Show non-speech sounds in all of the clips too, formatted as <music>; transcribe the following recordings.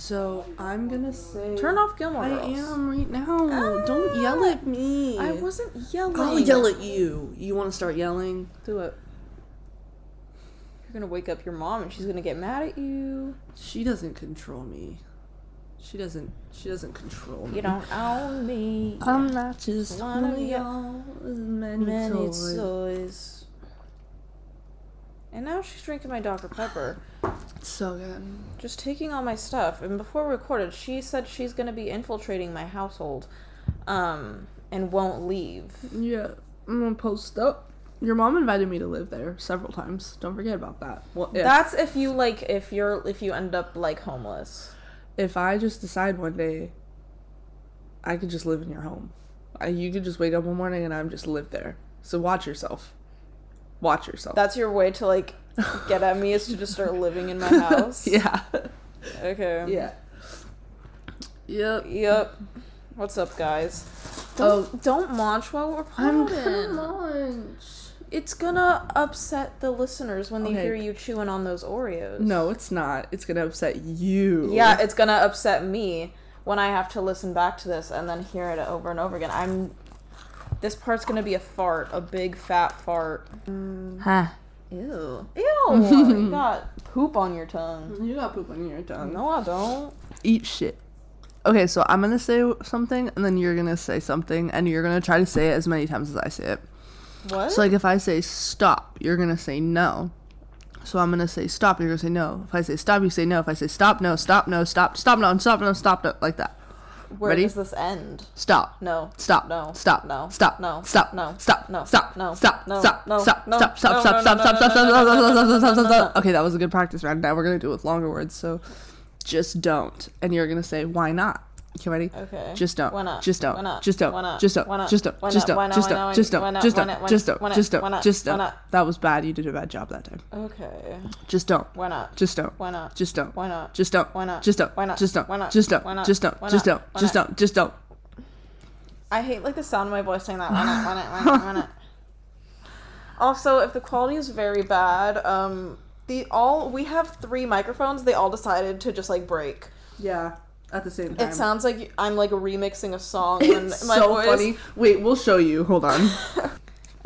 So I'm gonna say. Turn off Gilmore I Girls. am right now. Don't ah, yell at me. I wasn't yelling. I'll yell at you. You want to start yelling? Do it. You're gonna wake up your mom and she's gonna get mad at you. She doesn't control me. She doesn't. She doesn't control me. You don't own me. I'm not just One of y'all's many, Many toys. toys. And now she's drinking my Dr. Pepper. So good. Just taking all my stuff. And before we recorded, she said she's gonna be infiltrating my household. Um, and won't leave. Yeah, I'm gonna post up. Your mom invited me to live there several times. Don't forget about that. Well, if, That's if you like if you're if you end up like homeless. if I just decide one day, I could just live in your home. I, you could just wake up one morning and I'm just live there. So watch yourself. Watch yourself. That's your way to like get at me is to just start living in my <laughs> house. yeah. Okay. Yeah. Yep. Yep. What's up, guys? Oh, Don't don't munch while we're I'm potting. gonna launch. It's gonna upset the listeners when they Okay. hear you chewing on those Oreos. No, it's not. It's gonna upset you. Yeah, it's gonna upset me when I have to listen back to this and then hear it over and over again. I'm. This part's gonna be a fart, a big fat fart. Mm. Huh. Ew. Ew. <laughs> you got poop on your tongue. You got poop on your tongue. No, I don't. Eat shit. Okay, so I'm gonna say something, and then you're gonna say something, and you're gonna try to say it as many times as I say it. What? So like if I say stop, you're gonna say no. So I'm gonna say stop, you're gonna say no. If I say stop, you say no. If I say stop, no, stop, no, stop, stop, no, stop, no, stop, no, like that. Where ready? does this end? Stop. No. Stop. No. Stop. No. Stop. No. Stop. No. Stop. No. Stop. No. Stop. No. Stop. No. Stop. No. Stop. Stop. Stop. Stop. Stop. Stop. Stop. Stop. Stop. Stop. Stop. Okay, that was a good practice round. Now we're gonna do it with longer words. So just don't, and you're gonna say why not. Okay, ready? Okay. Just don't. Why not? Just don't. Why not? Just don't. Why not? Just don't. Why not? Just don't. Just don't. Why not? Just don't. Just don't. Just don't. Just don't. Just don't. Just don't. That was bad. You did a bad job that time. Okay. Just don't. Why not? Just don't. Why not? Just don't. Why not? Just don't. Why not? Just don't. Why not? Just don't. Why not? Just don't. Why not? Just don't. Just don't. Just don't. Just don't. I hate like the sound of my voice saying that. Why not? Why not? Why not? Why not? Also, if the quality is very bad, um, the all we have three microphones. They all decided to just like break. Yeah. At the same time. It sounds like I'm like remixing a song. When <laughs> It's my so voice... funny. Wait, we'll show you. Hold on. <laughs>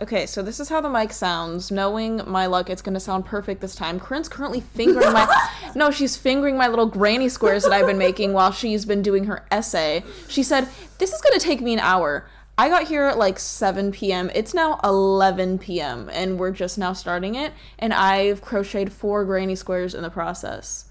Okay, so this is how the mic sounds. Knowing my luck, it's gonna sound perfect this time. Korinne's currently fingering my. <laughs> no, she's fingering my little granny squares that I've been making while she's been doing her essay. She said, This is gonna take me an hour. I got here at like 7 p.m. It's now 11 p.m. and we're just now starting it. And I've crocheted four granny squares in the process.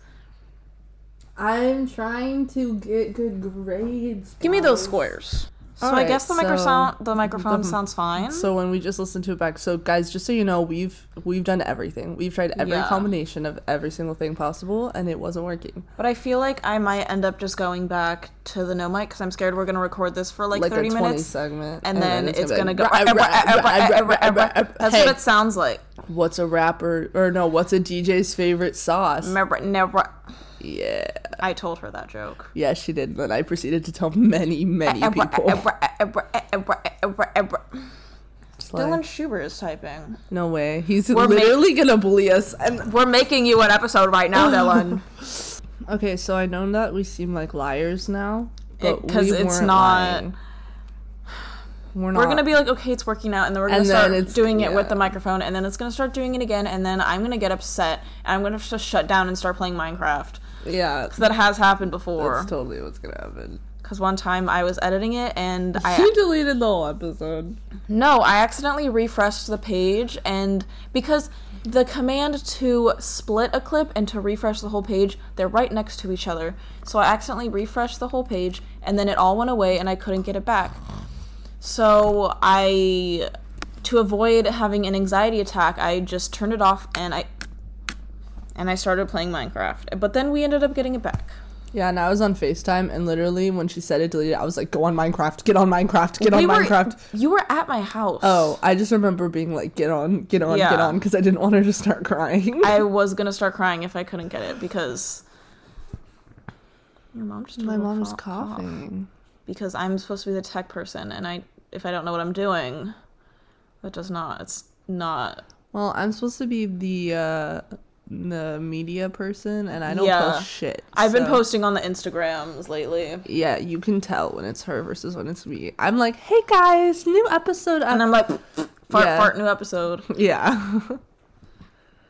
I'm trying to get good grades. Give me those guys. squares. So I guess the so microphone the microphone the- sounds fine. So when we just listened to it back, so guys, just so you know, we've we've done everything. We've tried every Yeah. combination of every single thing possible, and it wasn't working. But I feel like I might end up just going back to the no mic because I'm scared we're gonna record this for like, Like 30 a minutes. segment, And, then, it's be gonna like, go. <laughs> That's <laughs> what it sounds like. what's a rapper or no? What's a DJ's favorite sauce? Never, never. Yeah, I told her that joke. yeah, she did. Then I proceeded to tell many, many people. Dylan Schubert is typing. no way, he's We're ma- literally gonna bully us. And We're making you an episode right now, <laughs> Dylan. okay, so I know that we seem like liars now, but Because we it's not- lying. We're not. We're gonna be like, okay, it's working out, and then we're gonna And start doing it with the microphone, and then it's gonna start doing it again, and then I'm gonna get upset, and I'm gonna just shut down and start playing Minecraft. Yeah. That has happened before. That's totally what's gonna happen. Because one time I was editing it, and <laughs> I She deleted the whole episode. No, I accidentally refreshed the page and because the command to split a clip and to refresh the whole page, they're right next to each other. So I accidentally refreshed the whole page and then it all went away and I couldn't get it back. So I to avoid having an anxiety attack, I just turned it off and I and I started playing Minecraft. But then we ended up getting it back. Yeah, and I was on FaceTime, and literally when she said it deleted, I was like, "Go on Minecraft, get on Minecraft, get on were- Minecraft." You were at my house. Oh, I just remember being like, "Get on, get on, get on," because I didn't want her to start crying. I <laughs> was gonna start crying if I couldn't get it because your mom just. My took a mom was cough. coughing. because I'm supposed to be the tech person, and I if I don't know what I'm doing, that does not. It's not. Well, I'm supposed to be the uh the media person, and I don't Yeah. post shit. I've been posting on the Instagrams lately. Yeah, you can tell when it's her versus when it's me. I'm like, hey guys, new episode. Up. And I'm like, fart, Yeah. fart, new episode. <laughs> yeah,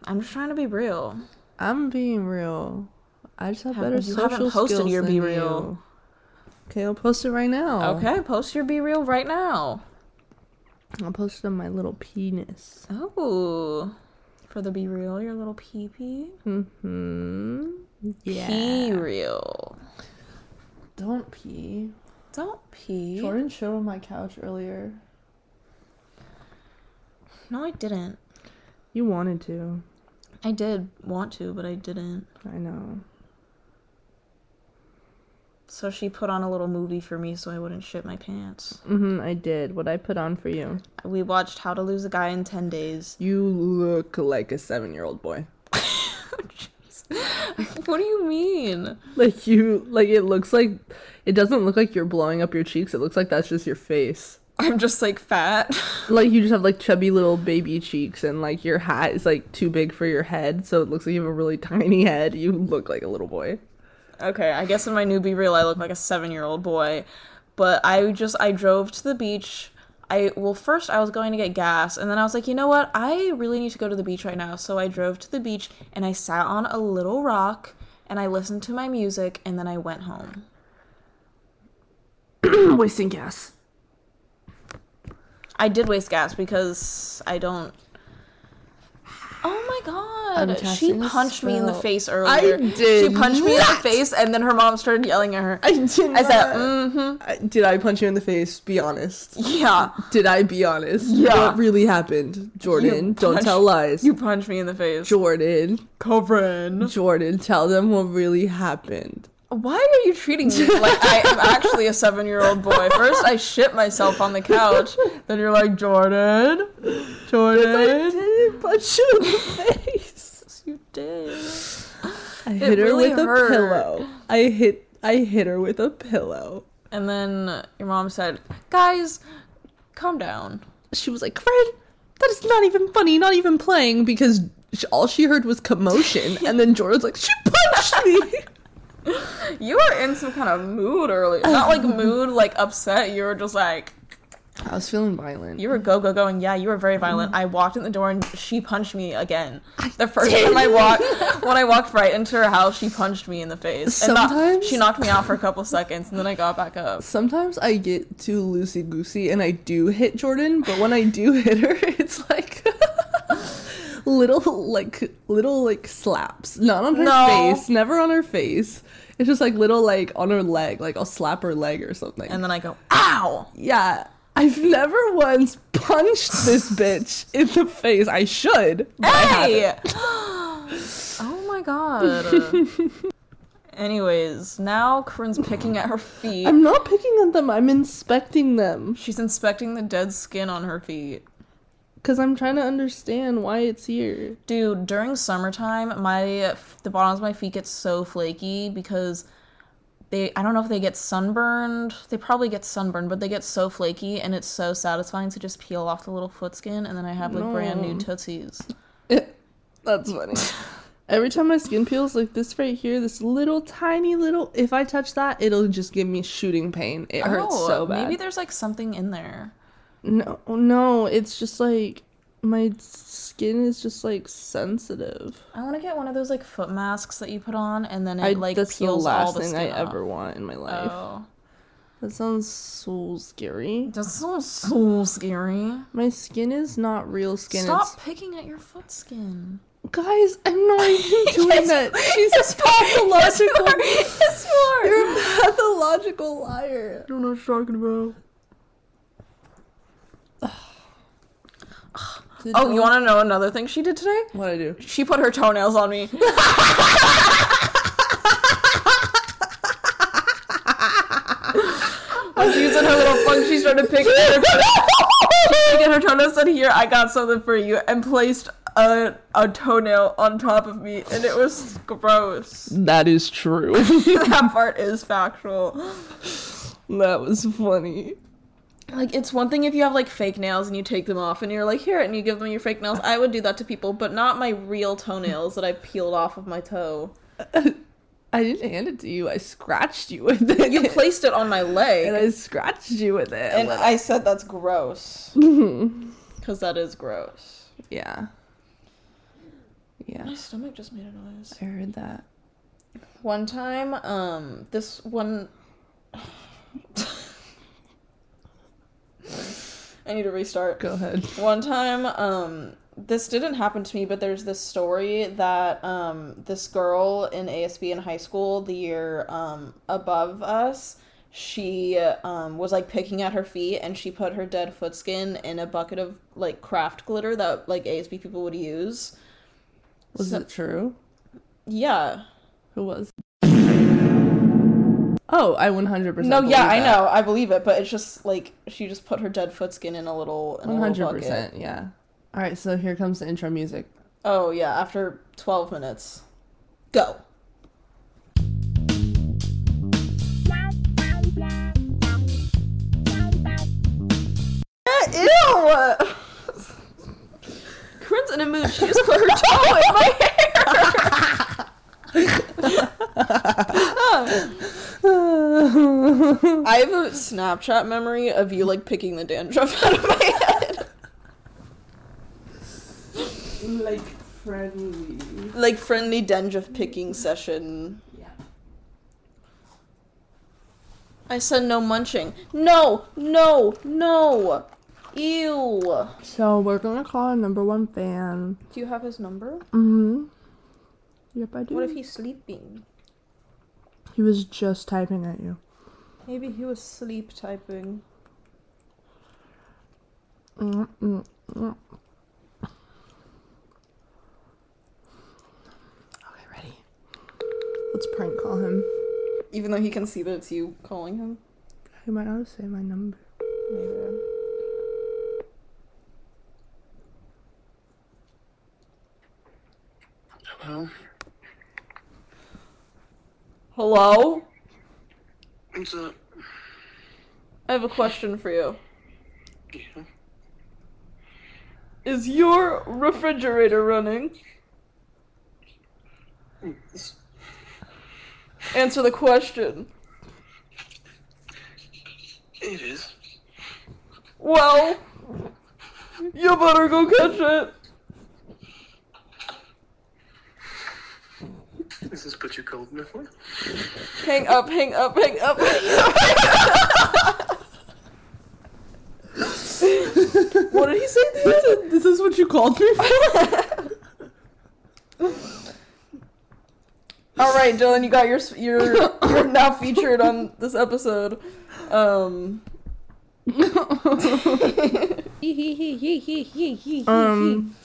I'm just trying to be real. I'm being real. I just have Have- better you social haven't posted skills your Be Real. you. Okay, I'll post it right now. Okay, post your be real right now. I'll post it on my little penis. Oh, for the be real, your little pee pee. Mm hmm. Yeah. Pee real. Don't pee. Don't pee. Jordan showed on my couch earlier. No, I didn't. You wanted to. I did want to, but I didn't. I know. So she put on a little movie for me so I wouldn't shit my pants. Mm-hmm, I did. What I put on for you. We watched How to Lose a Guy in 10 Days. You look like a seven-year-old boy. <laughs> what do you mean? Like you, like it looks like, it doesn't look like you're blowing up your cheeks. It looks like that's just your face. I'm just like fat. <laughs> Like you just have like chubby little baby cheeks, and like your hat is like too big for your head, so it looks like you have a really tiny head. You look like a little boy. Okay, I guess in my newbie reel I look like a seven year old boy. But I just, I drove to the beach. I, well, first I was going to get gas, and then I was like, you know what? I really need to go to the beach right now. So I drove to the beach and I sat on a little rock and I listened to my music, and then I went home. <clears throat> Wasting gas. I did waste gas because I don't. Oh my god! She punched me in the face earlier. I did She punched me in the face, and then her mom started yelling at her. I did. I said, mm-hmm. Did I punch you in the face? Be honest. Yeah. Did I be honest? Yeah. What really happened? Jordan, You don't punched- tell lies. You punched me in the face. Jordan, Korinne. Jordan, tell them what really happened. Why are you treating me like I am actually a seven year old boy? First, I shit myself on the couch. Then you're like, Jordan? Jordan. I didn't punch you in the <laughs> face. You did. I hit her really with a hurt. pillow. I hit I hit her with a pillow. And then your mom said, Guys, calm down. She was like, "Fred, that is not even funny, not even playing," because all she heard was commotion, and then Jordan's like, "She punched me." <laughs> <laughs> You were in some kind of mood earlier. Not like mood, <laughs> like upset. You were just like, I was feeling violent. you were go go going. Yeah, you were very violent. I walked in the door and she punched me again. The first time I walked, <laughs> when I walked right into her house, she punched me in the face. And not- Sometimes- she knocked me out for a couple seconds, and then I got back up. Sometimes I get too loosey goosey and I do hit Jordan, but when I do hit her, it's like little like little like slaps. Not on her No. face, never on her face. It's just like little like on her leg, like I'll slap her leg or something. And then I go, ow! yeah, I've never once punched this bitch in the face. I should. Hey! <gasps> oh my god. Anyways, now Korinne's picking at her feet. I'm not picking at them. I'm inspecting them She's inspecting the dead skin on her feet. Because I'm trying to understand why it's here. Dude, during summertime, my the bottoms of my feet get so flaky because they I don't know if they get sunburned. They probably get sunburned, but they get so flaky and it's so satisfying to just peel off the little foot skin and then I have like brand new No. tootsies. <laughs> That's funny. Every time my skin peels, like this right here, this little tiny little, if I touch that, it'll just give me shooting pain. It hurts Oh, so bad. Maybe there's like something in there. No, no, it's just like my skin is just like sensitive. I want to get one of those like foot masks that you put on and then it I, like that's the peels all last the thing skin I off. ever want in my life. Oh. That sounds so scary. That sounds so scary. My skin is not real skin. Stop picking at your foot skin. Guys, I'm not <laughs> even doing Yes, that. She's a pathological. Yes, you are. You're a pathological liar. I don't know what you're talking about. Oh, you want to know another thing she did today? what I do? She put her toenails on me. <laughs> When she was in her little funk, she started picking her toenails. She her toenails, said, Here, I got something for you, and placed a, a toenail on top of me, and it was gross. That is true. <laughs> that part is factual. that was funny. Like it's one thing if you have like fake nails and you take them off and you're like here it and you give them your fake nails. I would do that to people, but not my real toenails that I peeled off of my toe. <laughs> I didn't hand it to you. I scratched you with it. You placed it on my leg. and I scratched you with it. and I said that's gross <laughs> because that is gross. yeah. Yeah. My stomach just made a noise. I heard that. One time, um, this one. <sighs> <laughs> I need to restart. Go ahead. One time, um, this didn't happen to me, but there's this story that um, this girl in ASB in high school, the year um, above us, she um, was like picking at her feet and she put her dead foot skin in a bucket of like craft glitter that like ASB people would use. Was So- it true? Yeah. Who was? Oh, I 100% No, yeah, I that. know. I believe it, but it's just like she just put her dead foot skin in a little in a little 100%, yeah. All right, so here comes the intro music. Oh yeah, after 12 minutes. Go. Ew! Korinne's in a mood. She just put her <laughs> toe in my hair. <laughs> <laughs> I have a Snapchat memory of you like picking the dandruff <laughs> out of my head. like friendly. Like friendly dandruff picking session. Yeah. I said no munching. No, no, no. Ew. So we're gonna call our number one fan. Do you have his number? Mm-hmm. Yep, I do. What if he's sleeping? He was just typing at you. Maybe he was sleep typing. Mm-mm-mm. Okay, ready. Let's prank call him. Even though he can see that it's you calling him. He might not say my number. Maybe. Hello? Hello? What's up? I have a question for you. Yeah. Is your refrigerator running? Answer the question. It is. Well, you better go catch it. This is this put you cold enough for? Hang up, hang up, hang up, hang up. what did he say? at the end? this is what you called me for? All right, Dylan, you got your s- your you're now featured on this episode. Um, <laughs> um.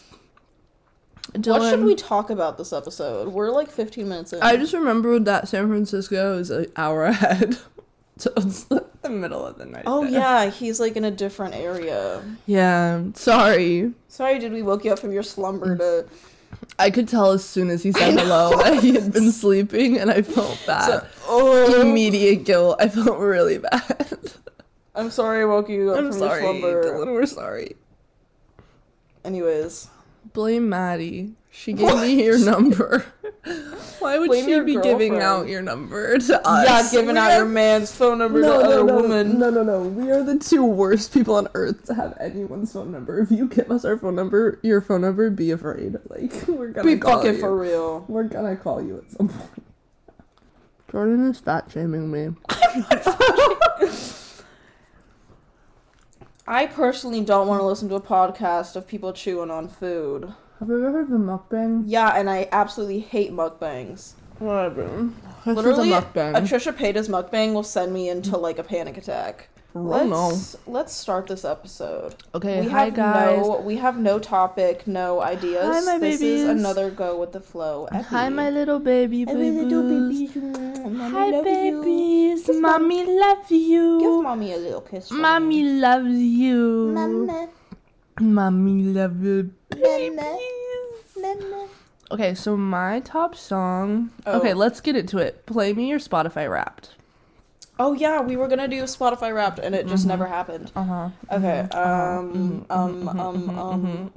What should we talk about this episode? We're like 15 minutes in. I just remembered that San Francisco is an hour <laughs> ahead. So it's like the middle of the night. Oh there. yeah, he's like in a different area. Yeah. Sorry. Sorry, did we woke you up from your slumber to? I could tell as soon as he said hello that he had been <laughs> sleeping, and I felt bad. oh, Immediate guilt. I felt really <laughs> bad. I'm sorry I woke you up I'm from sorry, your slumber. Dylan. We're sorry. Anyways, Blame Maddie. She gave me your number. <laughs> Why would Blame she be giving out your number to us? yeah, giving We out are- your man's phone number no, to no, other no, women. No, no, no. We are the two worst people on earth to have anyone's phone number. If you give us our phone number, your phone number, be afraid. Like <laughs> we're gonna Be call fucking you. for real. We're gonna call you at some point. <laughs> Jordan is fat shaming me. I personally don't want to listen to a podcast of people chewing on food. Have you ever heard of the mukbang? Yeah, and I absolutely hate mukbangs. Whatever. This Literally, is a a. Trisha Paytas mukbang will send me into like a panic attack. Oh. Let's let's start this episode. Okay, we hi have guys. no we have no topic, no ideas. Hi, my this babies. is another go with the flow. Hi, my little baby Hi, little babies. Mommy Hi, you. babies. Kiss Mommy love you. Give mommy a little kiss. for me. Mommy loves you. Mama, Mommy love you. Mama. babies. mama. Okay, so my top song. Oh. Okay, let's get into it. Play me your Spotify Wrapped oh yeah, we were gonna do Spotify Wrapped, and it just mm-hmm. never happened. Uh huh. Okay. Um. Um. Um. Um.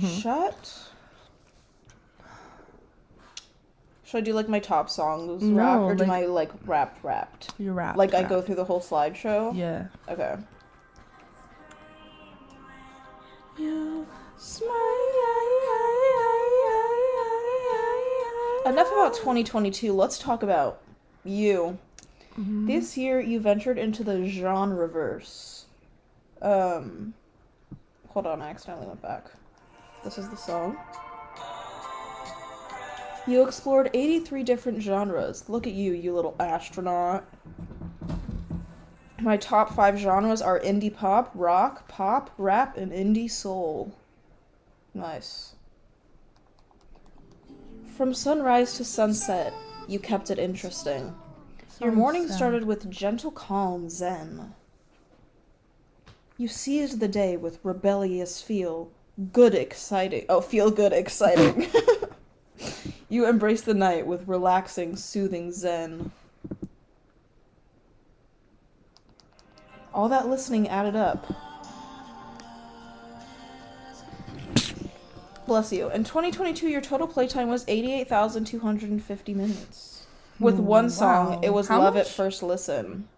Shut. Should I do like my top songs no, rap or do like, my like rap wrapped? You rap. Like wrapped. I go through the whole slideshow. Yeah. Okay. You smile. Enough about 2022. Let's talk about you. This year, you ventured into the genreverse. Um, hold on, I accidentally went back. This is the song. You explored 83 different genres. Look at you, you little astronaut. My top five genres are indie pop, rock, pop, rap, and indie soul. Nice. From sunrise to sunset, you kept it interesting. Your morning started with gentle calm zen. You seized the day with rebellious feel, good exciting. Oh, feel good exciting. <laughs> you embraced the night with relaxing, soothing zen. All that listening added up. Bless you. In 2022, your total playtime was 88,250 minutes. With hmm, one song, Wow. it was How Love at? First Listen.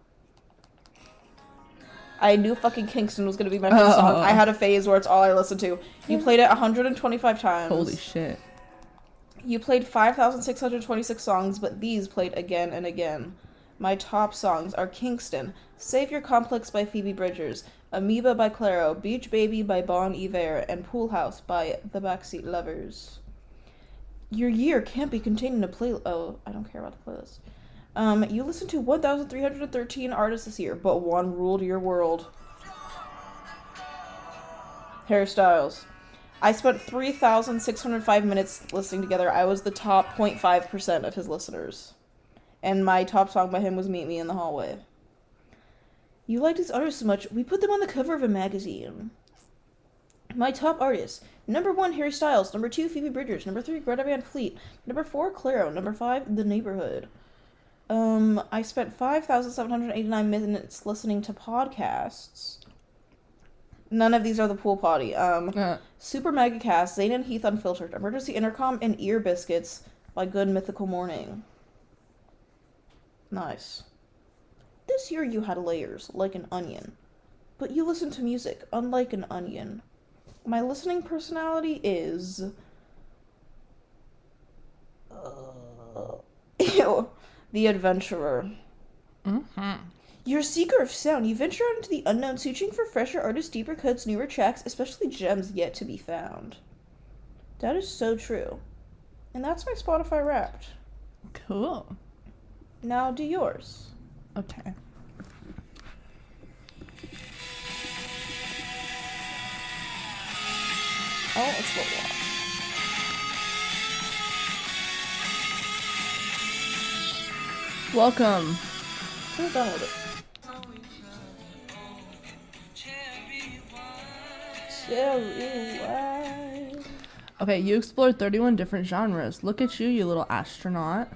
I knew fucking Kingston was gonna be my <laughs> first song. Oh. I had a phase where it's all I listened to. You played it 125 times. Holy shit. You played 5,626 songs, but these played again and again. My top songs are Kingston, Savior Complex by Phoebe Bridgers, Amoeba by Clairo, Beach Baby by Bon Iver, and Pool House by The Backseat Lovers. Your year can't be contained in a play. Oh, I don't care about the playlist. Um, you listened to 1,313 artists this year, but one ruled your world. Harry Styles. I spent 3,605 minutes listening together. I was the top 0.5% of his listeners. And my top song by him was Meet Me in the Hallway. You liked his artists so much, we put them on the cover of a magazine. My top artists. Number one, Harry Styles. Number two, Phoebe Bridgers. Number three, Greta Van Fleet. Number four, Clairo. Number five, The Neighborhood. Um, I spent 5,789 minutes listening to podcasts. None of these are the pool potty. Um, Uh, Super Mega Cast, Zane and Heath Unfiltered, Emergency Intercom, and Ear Biscuits by Good Mythical Morning. Nice. This year you had layers, like an onion. But you listen to music, unlike an onion. My listening personality is. Uh, <laughs> ew. The Adventurer. Mm-hmm. You're a seeker of sound. You venture out into the unknown, searching for fresher artists, deeper cuts, newer tracks, especially gems yet to be found. That is so true. And that's my Spotify wrapped. Cool. Now do yours. Okay. Oh, it's. Welcome. We're done with it. Okay, you explored 31 different genres. Look at you, you little astronaut.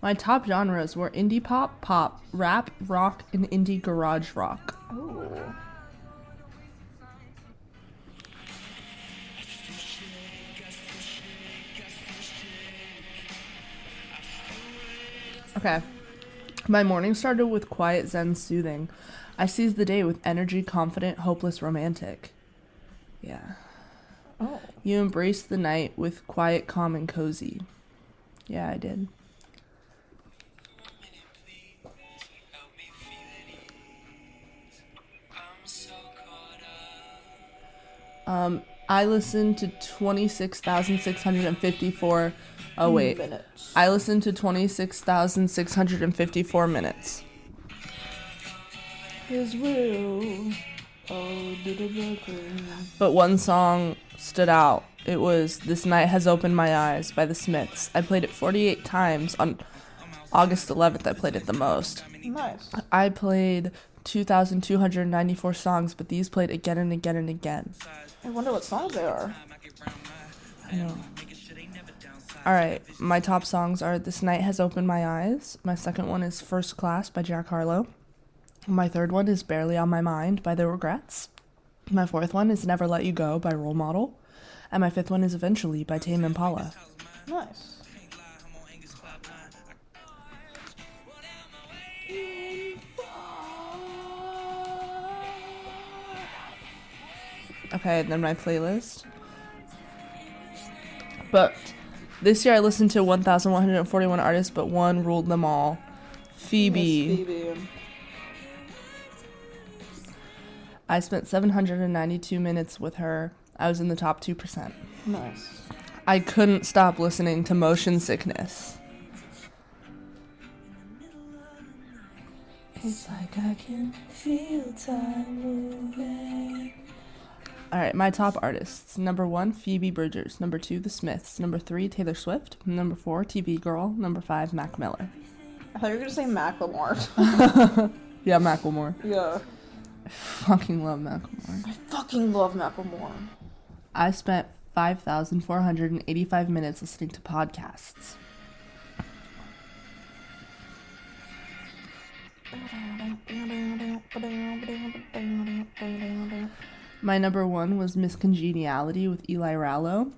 My top genres were indie pop, pop, rap, rock, and indie garage rock. Ooh. Okay. My morning started with quiet, zen, soothing. I seized the day with energy, confident, hopeless, romantic. Yeah. Oh. You embraced the night with quiet, calm, and cozy. Yeah, I did. Um, I listened to 26,654. Oh, wait. Minutes. I listened to 26,654 minutes. Is real. Oh, did it broken. But one song stood out. It was This Night Has Opened My Eyes by the Smiths. I played it 48 times. On August 11th, I played it the most. Nice. I played 2,294 songs, but these played again and again and again. I wonder what songs they are. I know. All right, my top songs are "This Night Has Opened My Eyes." My second one is "First Class" by Jack Harlow. My third one is "Barely on My Mind" by The Regrets. My fourth one is "Never Let You Go" by Role Model, and my fifth one is "Eventually" by Tame Impala. Nice. Okay, and then my playlist. But this year I listened to 1,141 artists, but one ruled them all. Phoebe. Phoebe. I spent 792 minutes with her. I was in the top 2%. Nice. I couldn't stop listening to Motion Sickness. It's like I can feel time moving. All right, my top artists. Number one, Phoebe Bridgers. Number two, The Smiths. Number three, Taylor Swift. Number four, TV Girl. Number five, Mac Miller. I thought you were gonna say Macklemore. <laughs> Yeah, Macklemore. yeah. I Fucking love Macklemore. I fucking love Macklemore. I spent 5,485 minutes listening to podcasts. <laughs> My number one was Miss Congeniality with Eli Rallo.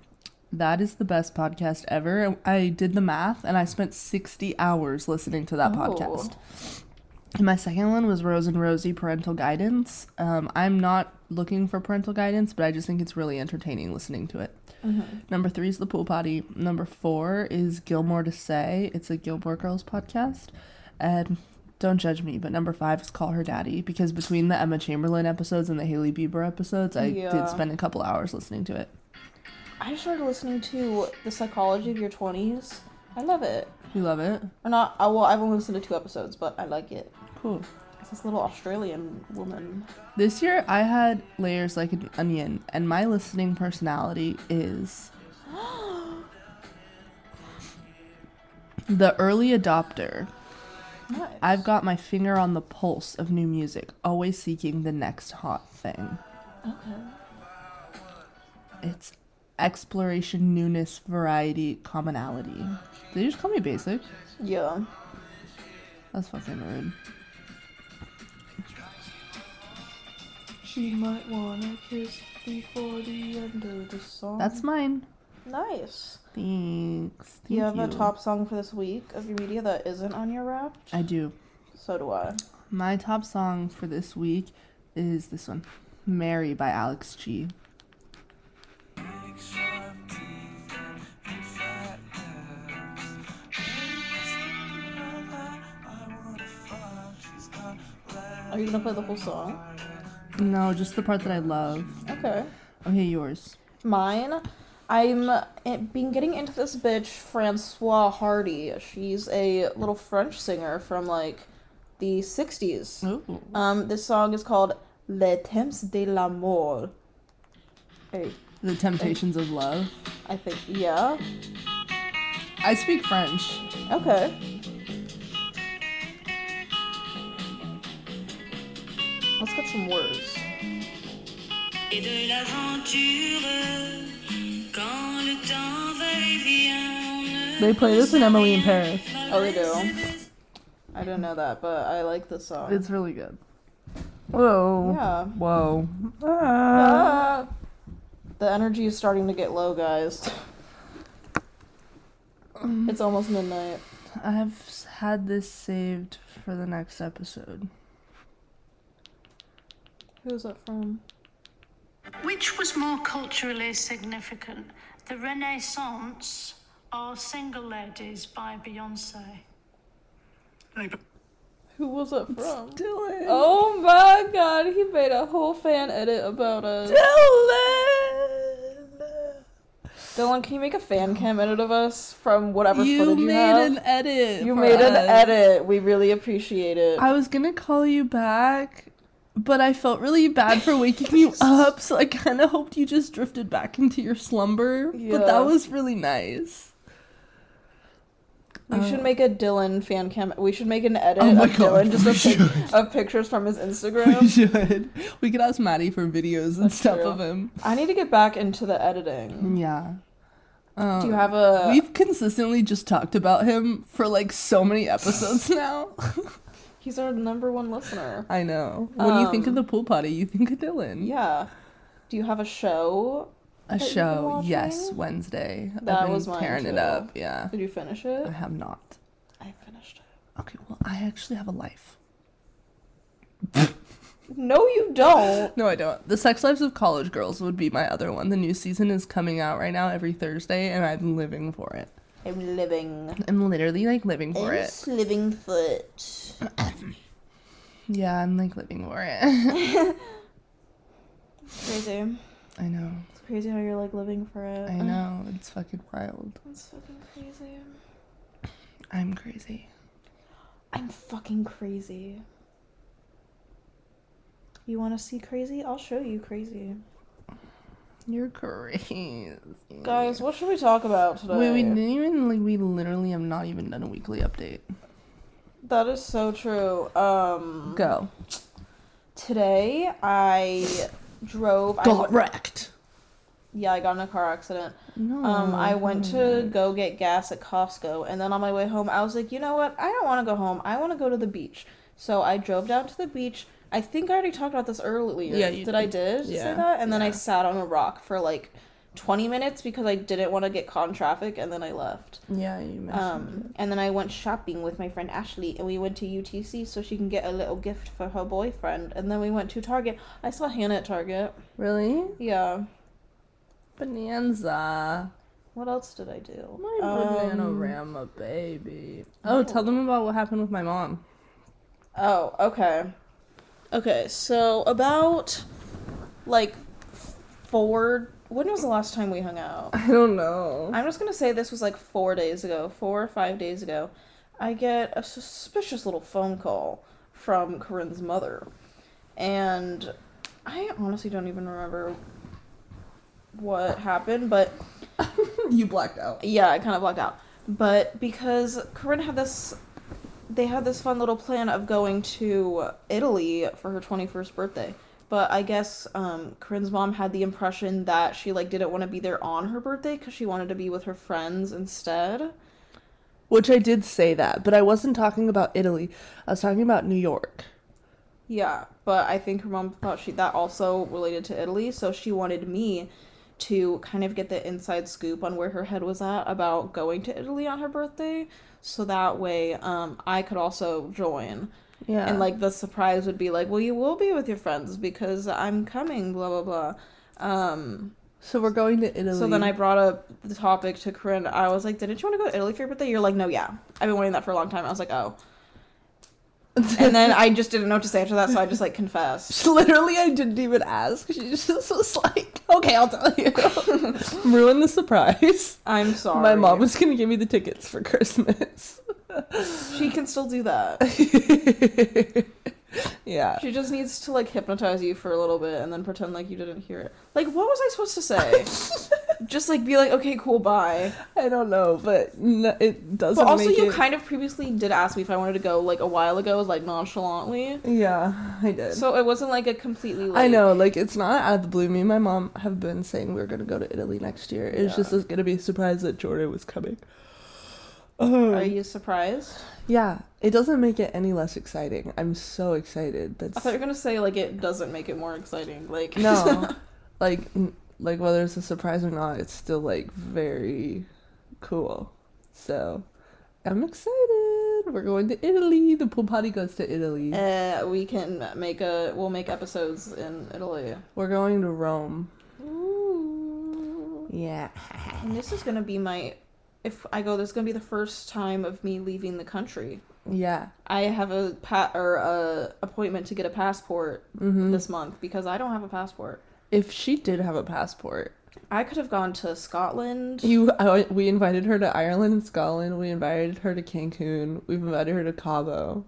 That is the best podcast ever. I did the math and I spent 60 hours listening to that Oh. podcast. And my second one was Rose and Rosie Parental Guidance. Um, I'm not looking for parental guidance, but I just think it's really entertaining listening to it. Number three is The Pool Potty. Number four is Gilmore to Say. It's a Gilmore Girls podcast. And don't judge me, but number five is Call Her Daddy because between the Emma Chamberlain episodes and the Hailey Bieber episodes, I Yeah. did spend a couple hours listening to it. I started listening to The Psychology of Your 20s. I love it. You love it? Or not, I, well, I've only listened to two episodes, but I like it. Cool. It's this little Australian woman. This year I had layers like an onion, and my listening personality is <gasps> the early adopter. Nice. I've got my finger on the pulse of new music, always seeking the next hot thing. Okay. It's exploration, newness, variety, commonality. Did you just call me basic? Yeah. That's fucking rude. She might wanna kiss before the end of the song. That's mine. Nice. Thanks. Thank Do you have a top song for this week of your media that isn't on your rap? I do. So do I. My top song for this week is this one, "Mary" by Alex G. Are you gonna play the whole song? No, just the part that I love. Okay. Okay, yours. Mine, I'm eh, been getting into this bitch Françoise Hardy. She's a little French singer from like the 60s. Ooh. Um, this song is called Les Temps de l'amour. Hey, The Temptations of Love. I think yeah. I speak French. Okay. Let's get some words. They play this in Emily in Paris. Oh, they do. I didn't know that, but I like this song. It's really good. Whoa. yeah. Whoa. Ah. Ah. The energy is starting to get low, guys. it's almost midnight. I've had this saved for the next episode. Who's that from? Which was more culturally significant, the Renaissance or Single Ladies by Beyonce? Who was it from? Dylan. Oh my god, he made a whole fan edit about us. Dylan. Dylan, can you make a fan cam edit of us from whatever You footage you made have? an edit. you for made an edit. We really appreciate it. I was gonna call you back, but I felt really bad for waking you <laughs> up, so I kind of hoped you just drifted back into your slumber. But that was really nice. we should make a Dylan fan cam. We should make an edit Oh of God, Dylan just of, pic- <laughs> of pictures from his Instagram. We should. We could ask Maddie for videos and That's stuff true. of him. I need to get back into the editing. Yeah. Um, Do you have a? We've consistently just talked about him for like so many episodes <laughs> now. He's our number one listener. I know. When you think of Um, the pool party, you think of Dylan. Yeah. Do you have a show? A that you've been show, yes. Wednesday. That I've been was mine tearing it up. Yeah, Did you finish it? I have not. I finished it. Okay, well, I actually have a life. No, you don't. <laughs> No, I don't. The Sex Lives of College Girls would be my other one. The new season is coming out right now every Thursday, and I'm living for it. I'm living. I'm literally like living for it. living for it. <clears throat> Yeah, I'm like living for it. <laughs> Crazy. I know. It's crazy how you're like living for it. I know. It's fucking wild. It's fucking crazy. I'm crazy. I'm fucking crazy. You want to see crazy? I'll show you crazy. You're crazy. Guys, what should we talk about today? Wait, we didn't even like. We literally have not even done a weekly update. That is so true. Um, Go. today I drove. I Got went- wrecked. yeah, I got in a car accident. No. Um, I went to go get gas at Costco, and then on my way home, I was like, you know what? I don't want to go home. I want to go to the beach. So I drove down to the beach. I think I already talked about this earlier. Yeah, you did. I did. did say Yeah, that, and then I sat on a rock for like twenty minutes because I didn't want to get caught in traffic, and then I left. Yeah, you mentioned. Um, and then I went shopping with my friend Ashley, and we went to UTC so she can get a little gift for her boyfriend. And then we went to Target. I saw Hannah at Target. really? Yeah. Bonanza. What else did I do? My Um, banana baby. Oh, tell them about what happened with my mom. Oh, okay. Okay, so about like four. When was the last time we hung out? I don't know. I'm just gonna say this was like four days ago, four or five days ago. I get a suspicious little phone call from Korinne's mother, and I honestly don't even remember what happened, but <laughs> you blacked out. yeah, I kind of blacked out. But because Korinne had this, they had this fun little plan of going to Italy for her 21st birthday. But I guess um, Korinne's mom had the impression that she like didn't want to be there on her birthday because she wanted to be with her friends instead. Which I did say that, but I wasn't talking about Italy. I was talking about New York. Yeah, but I think her mom thought she that also related to Italy, so she wanted me to kind of get the inside scoop on where her head was at about going to Italy on her birthday, so that way um I could also join. Yeah. And like the surprise would be like, "Well, you will be with your friends because I'm coming, blah blah blah." Um so we're going to Italy. so then I brought up the topic to Korinne. I was like, "Didn't you want to go to Italy for your birthday?" You're like, "No, yeah. I've been wanting that for a long time." I was like, "Oh." And then I just didn't know what to say after that, so I just like confessed. <laughs> Literally, I didn't even ask. She just <laughs> was like, "Okay, I'll tell you." <laughs> Ruin the surprise. I'm sorry. My mom was gonna give me the tickets for Christmas. She can still do that. Yeah. She just needs to like hypnotize you for a little bit and then pretend like you didn't hear it. Like, what was I supposed to say? <laughs> just like be like, okay, cool, bye. I don't know, but no, it doesn't. But also, you it... kind of previously did ask me if I wanted to go like a while ago, like nonchalantly. Yeah, I did. So it wasn't like a completely. Like, I know, like it's not out of the blue. Me and my mom have been saying we are gonna go to Italy next year. It's Yeah. just gonna be a surprise that Jordan was coming. Oh. Are you surprised? Yeah, it doesn't make it any less exciting. I'm so excited. That's I thought you were gonna say like it doesn't make it more exciting. Like no, <laughs> like n- like whether it's a surprise or not, it's still like very cool. So I'm excited. We're going to Italy. The pool party goes to Italy. uh, we can make a. We'll make episodes in Italy. We're going to Rome. Ooh. Yeah. And this is gonna be my. If I go, this is gonna be the first time of me leaving the country. Yeah. I have a pat or a appointment to get a passport Mm-hmm. this month because I don't have a passport. If she did have a passport, I could have gone to Scotland. you I, we invited her to Ireland and Scotland. We invited her to Cancun. We've invited her to Cabo.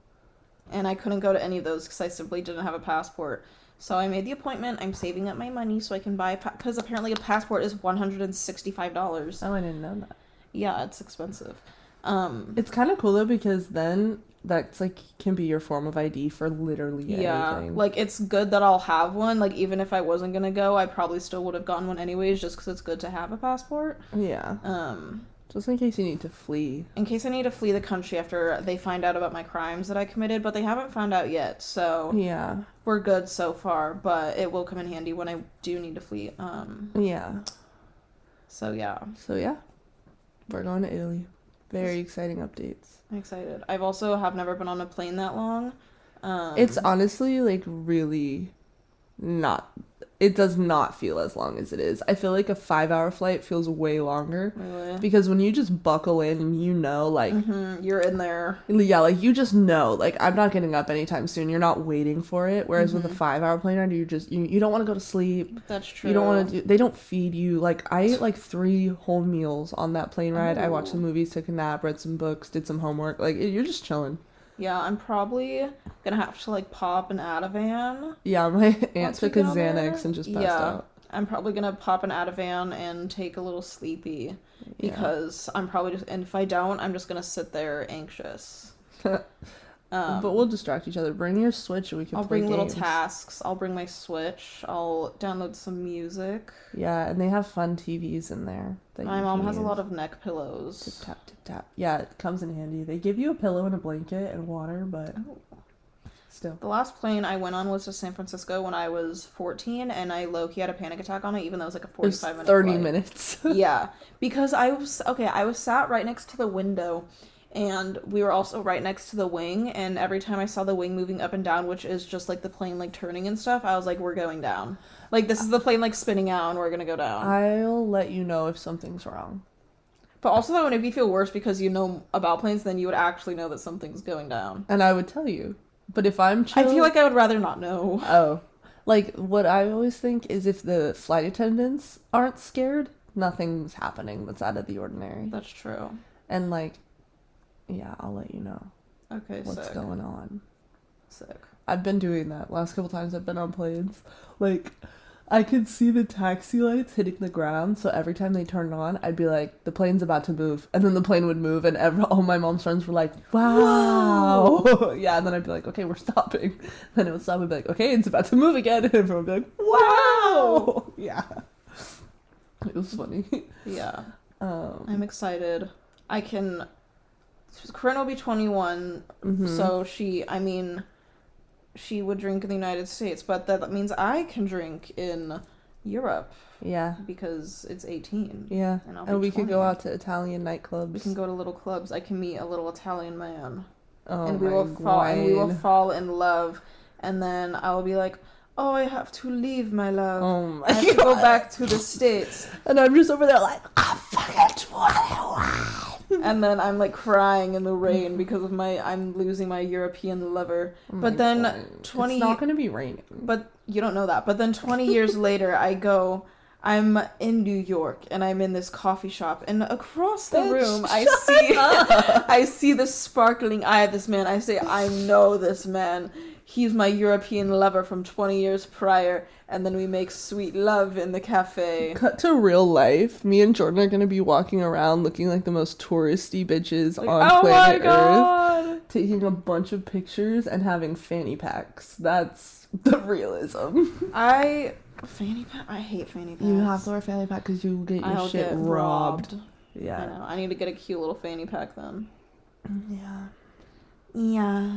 and I couldn't go to any of those because I simply didn't have a passport. So I made the appointment. I'm saving up my money so I can buy because apparently a passport is one hundred and sixty five dollars. Oh, I didn't know that. Yeah, it's expensive. Um, It's kind of cool though because then that's like can be your form of ID for literally Yeah, anything. like it's good that I'll have one. Like even if I wasn't gonna go, I probably still would have gotten one anyways, just because it's good to have a passport. yeah, Um, just in case you need to flee. in case I need to flee the country after they find out about my crimes that I committed, but they haven't found out yet, so Yeah, we're good so far. But it will come in handy when I do need to flee. Um, yeah. so yeah, So yeah, we're going to Italy. Very exciting updates. I'm excited. I've also have never been on a plane that long. Um, It's honestly like really not. It does not feel as long as it is. I feel like a five-hour flight feels way longer really. because when you just buckle in and you know, like, Mhm, You're in there. yeah, like you just know, like I'm not getting up anytime soon. You're not waiting for it. Whereas with a five-hour plane ride, you just you, you don't want to go to sleep. That's true. You don't want to do. They don't feed you. Like I ate like three whole meals on that plane ride. I watched some movies, took a nap, read some books, did some homework. Like you're just chilling. Yeah, I'm probably gonna have to like pop an Ativan. Yeah, my <laughs> aunt Once took a go there. Xanax and just passed Yeah. out. I'm probably gonna pop an Ativan and take a little sleepy because I'm probably just and if I don't, I'm just gonna sit there anxious. <laughs> Um, but we'll distract each other. Bring your Switch and we can I'll bring little tasks. I'll bring my Switch. I'll download some music. Yeah, and they have fun TVs in there. My mom has a lot of neck pillows. tip tap tip tap. Yeah, it comes in handy. They give you a pillow and a blanket and water, but Oh. still. The last plane I went on was to San Francisco when I was 14, and I low key had a panic attack on it, even though it was like a It was 45 minute thirty flight. minutes. <laughs> yeah, because I was okay. I was sat right next to the window, and we were also right next to the wing. And every time I saw the wing moving up and down, which is just like the plane like turning and stuff, I was like, "We're going down." Like this is the plane like spinning out, and we're gonna go down. I'll let you know if something's wrong. but also that would make me feel worse because you know about planes, then you would actually know that something's going down. And I would tell you. But if I'm chill, I feel like I would rather not know. Oh. Like what I always think is if the flight attendants aren't scared, nothing's happening that's out of the ordinary. That's true. And like yeah, I'll let you know Okay, what's sick. going on. Sick. I've been doing that last couple times I've been on planes. Like I could see the taxi lights hitting the ground, so every time they turned on, I'd be like, "The plane's about to move," and then the plane would move, and every, all my mom's friends were like, "Wow!" <laughs> yeah, and then I'd be like, "Okay, we're stopping." <laughs> Then it would stop. I'd be like, "Okay, it's about to move again," <laughs> and everyone would be like, "Wow!" Yeah, it was funny. Yeah. Um, I'm excited. I can. Korinne will be 21, Mm-hmm. so she, I mean, she would drink in the United States, but that means I can drink in Europe yeah, because it's 18. yeah, And and we could go out to Italian nightclubs. We can go to little clubs. I can meet a little Italian man, oh and we will fall, and we will fall in love, and then I will be like, "Oh, I have to leave, my love. Oh my I have to go back to the states." <laughs> And I'm just over there like, I'm fucking 21. And then I'm like crying in the <laughs> rain because of my I'm losing my European lover. Oh but then twenty It's not gonna be raining. but you don't know that. But then 20 years later I go I'm in New York and I'm in this coffee shop and across the Bitch, room I see <laughs> I see the sparkling eye of this man. I say I know this man. He's my European lover from 20 years prior and then we make sweet love in the cafe. Cut to real life. Me and Jordan are gonna be walking around looking like the most touristy bitches Like, on oh planet my Earth, taking a bunch of pictures and having fanny packs. That's the realism. I fanny pack. I hate fanny packs. You have to wear a fanny pack because you get your I'll shit get robbed. robbed. I Yeah. know. I need to get a cute little fanny pack then. Yeah. Yeah.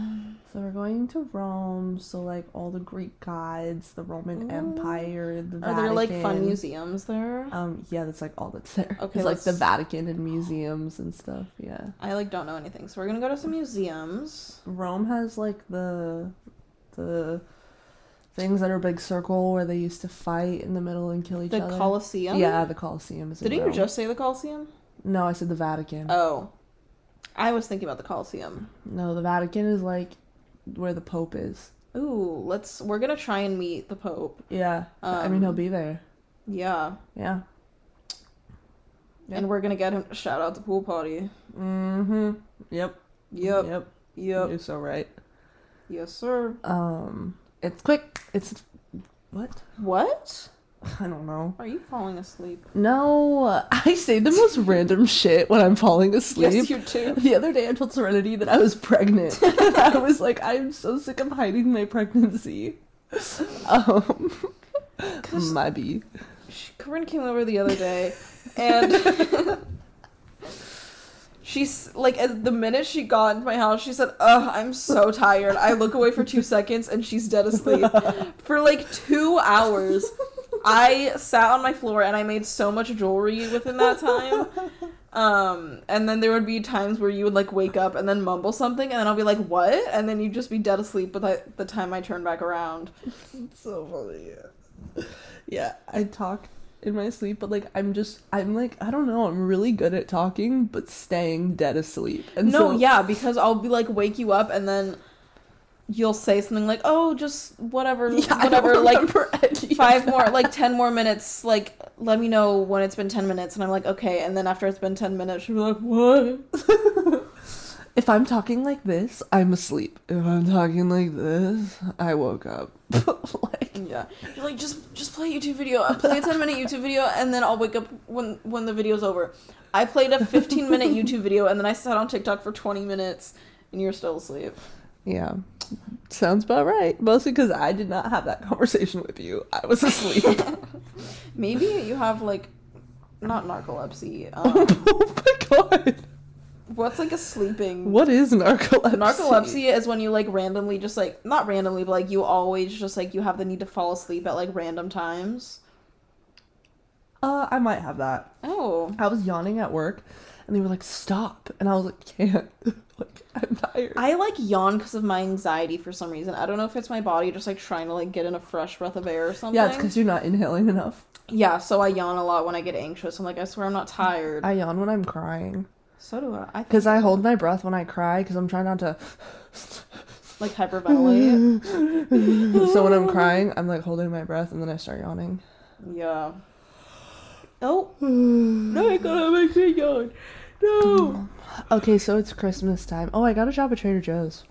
So we're going to Rome. So like all the Greek gods, the Roman Empire, the Are there like fun museums there? Um, yeah, that's like all that's there. Okay, it's like the Vatican and museums and stuff. Yeah. I like don't know anything, so we're gonna go to some museums. Rome has like the the things that are big circle where they used to fight in the middle and kill each The other. The Colosseum. Yeah, the Colosseum is. Didn't you just say the Colosseum? No, I said the Vatican. Oh, I was thinking about the Colosseum. no, the Vatican is like where the Pope is. Ooh, let's. We're gonna try and meet the Pope. Yeah, I mean Um, he'll be there. Yeah, Yeah. and we're gonna get him to shout out the pool party. Mm-hmm. Yep. Yep. Yep. Yep. You're so right. Yes, sir. Um, it's quick. It's what? What? <laughs> I don't know. Are you falling asleep? No, I say the most <laughs> random shit when I'm falling asleep. Yes, you do. The other day I told Serenity that I was pregnant. and <laughs> I was like, I'm so sick of hiding my pregnancy. Um. She- Korinne came over the other day, and she's like, as the minute she got into my house, she said, "Ugh, I'm so tired." I look away for two seconds, and she's dead asleep for like two hours. I sat on my floor and I made so much jewelry within that time. <laughs> Um, and then there would be times where you would like wake up and then mumble something, and then I'll be like, "What?" And then you'd just be dead asleep by the- the time I turn back around. <laughs> so funny. Yeah. yeah, I talk in my sleep, but like I'm just I'm like I don't know. I'm really good at talking, but staying dead asleep. And No, so- yeah, because I'll be like wake you up and then you'll say something like, "Oh, just whatever, <laughs> Yeah, whatever, like remember any of five more, like ten more minutes. Like, let me know when it's been ten minutes." And I'm like, "Okay." And then after it's been ten minutes, she'll be like, "What?" <laughs> If I'm talking like this, I'm asleep. If I'm talking like this, I woke up. <laughs> like Yeah, You're like just just play a YouTube video, uh, play a ten minute YouTube video, and then I'll wake up when when the video's over. I played a 15 minute YouTube video and then I sat on TikTok for 20 minutes, and you're still asleep. Yeah. Sounds about right. Mostly because I did not have that conversation with you. I was asleep. <laughs> Maybe you have like not narcolepsy. <laughs> Um, oh my god. what's like a sleeping What is narcolepsy? Narcolepsy is when you like randomly just like not randomly, but like you always just like you have the need to fall asleep at like random times. Uh, I might have that. Oh. I was yawning at work, and they were like, "Stop!" And I was like, "Can't." <laughs> like, <laughs> I'm tired. I like yawn because of my anxiety for some reason. I don't know if it's my body just like trying to like get in a fresh breath of air or something. yeah, it's because you're not inhaling enough. Yeah, so I yawn a lot when I get anxious. I'm like, I swear I'm not tired. I yawn when I'm crying so do I. I because I hold my breath when I cry because I'm trying not to. <laughs> like hyperventilate. <laughs> so when I'm crying, I'm like holding my breath and then I start yawning. yeah. Oh. <sighs> no, it gonna make me yawn. No. Okay, so it's Christmas time. Oh, I got a job at Trader Joe's.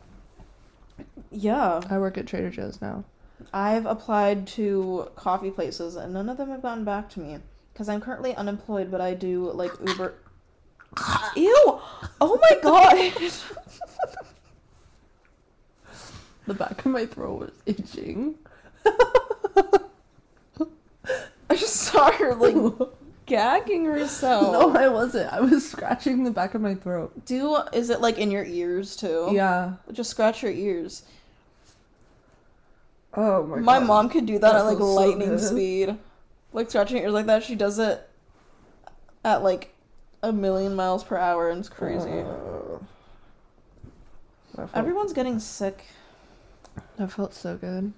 Yeah. I work at Trader Joe's now. I've applied to coffee places and none of them have gotten back to me because I'm currently unemployed, but I do like Uber. <coughs> Ew! Oh my god! The back of my throat was itching. I just saw her like <laughs> gagging herself. <laughs> No, I wasn't. I was scratching the back of my throat. Do is it like in your ears too? Yeah. Just scratch your ears. Oh my, god. My god. mom could do that That at like so lightning speed. Like scratching ears like that. She does it at like a million miles per hour and it's crazy. Uh, Everyone's getting sick. that felt so good.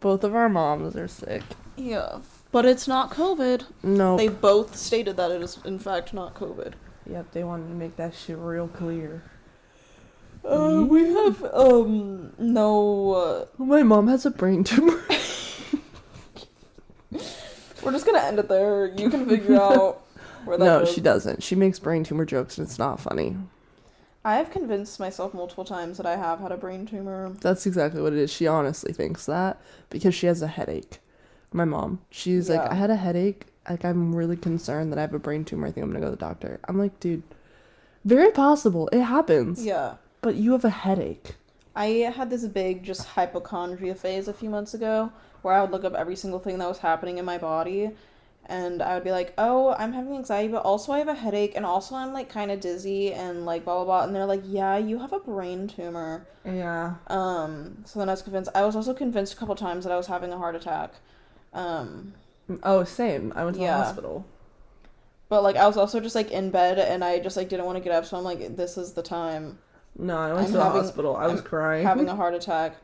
Both of our moms are sick. Yeah. But it's not COVID. No. They both stated that it is in fact not COVID. Yep, they wanted to make that shit real clear. Uh, we have um no. Uh, My mom has a brain tumor. <laughs> we're just gonna end it there. You can figure <laughs> out where that no, goes. she doesn't. She makes brain tumor jokes and it's not funny. I have convinced myself multiple times that I have had a brain tumor. That's exactly what it is. She honestly thinks that because she has a headache. My mom, she's like, I had a headache. Like, I'm really concerned that I have a brain tumor. I think I'm gonna go to the doctor. I'm like, dude, very possible. It happens. Yeah. But you have a headache. I had this big just hypochondria phase a few months ago where I would look up every single thing that was happening in my body and I would be like, "Oh, I'm having anxiety, but also I have a headache and also I'm like kind of dizzy and like blah blah blah." And they're like, "Yeah, you have a brain tumor." Yeah. Um, so then I was convinced. I was also convinced a couple times that I was having a heart attack. Um, Oh, same. I went to Yeah. the hospital. but like I was also just like in bed and I just like didn't want to get up, so I'm like, "This is the time." No, I went I'm to the having- hospital. I was I'm crying. Having a <laughs> heart attack.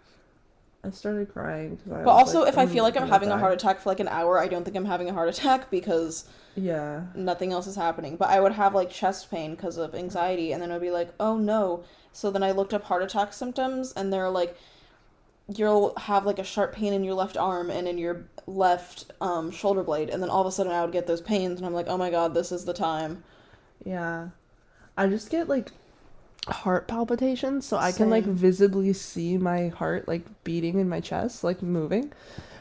I started crying. I But also, like, if I feel like I'm having a heart attack for like an hour, I don't think I'm having a heart attack because Yeah. nothing else is happening. But I would have like chest pain because of anxiety, and then I'd be like, oh no. So then I looked up heart attack symptoms, and they're like, you'll have like a sharp pain in your left arm and in your left um, shoulder blade, and then all of a sudden I would get those pains, and I'm like, oh my god, this is the time. Yeah. I just get like heart palpitations so I can like visibly see my heart like beating in my chest, like moving.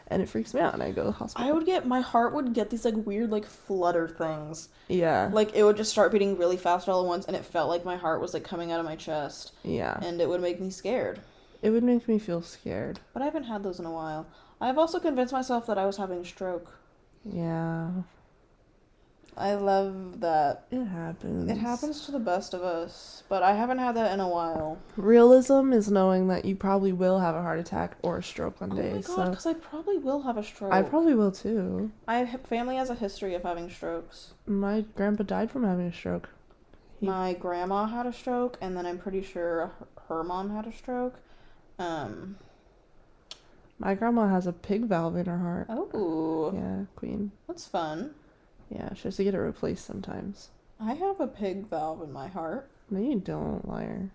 and it freaks me out, and I go to the hospital. I would get my heart would get these like weird like flutter things. yeah, Like it would just start beating really fast all at once, and it felt like my heart was like coming out of my chest, yeah. and it would make me scared. It would make me feel scared. But I haven't had those in a while. I've also convinced myself that I was having a stroke. Yeah, I love that. it happens. It happens to the best of us, but I haven't had that in a while. Realism is knowing that you probably will have a heart attack or a stroke one Oh day. Oh my god, so because I probably will have a stroke. I probably will too. My family has a history of having strokes. My grandpa died from having a stroke. He- My grandma had a stroke, and then I'm pretty sure her mom had a stroke. Um. My grandma has a pig valve in her heart. Oh, Yeah, queen. that's fun. Yeah, she has to get it replaced sometimes. I have a pig valve in my heart. No, you don't, liar.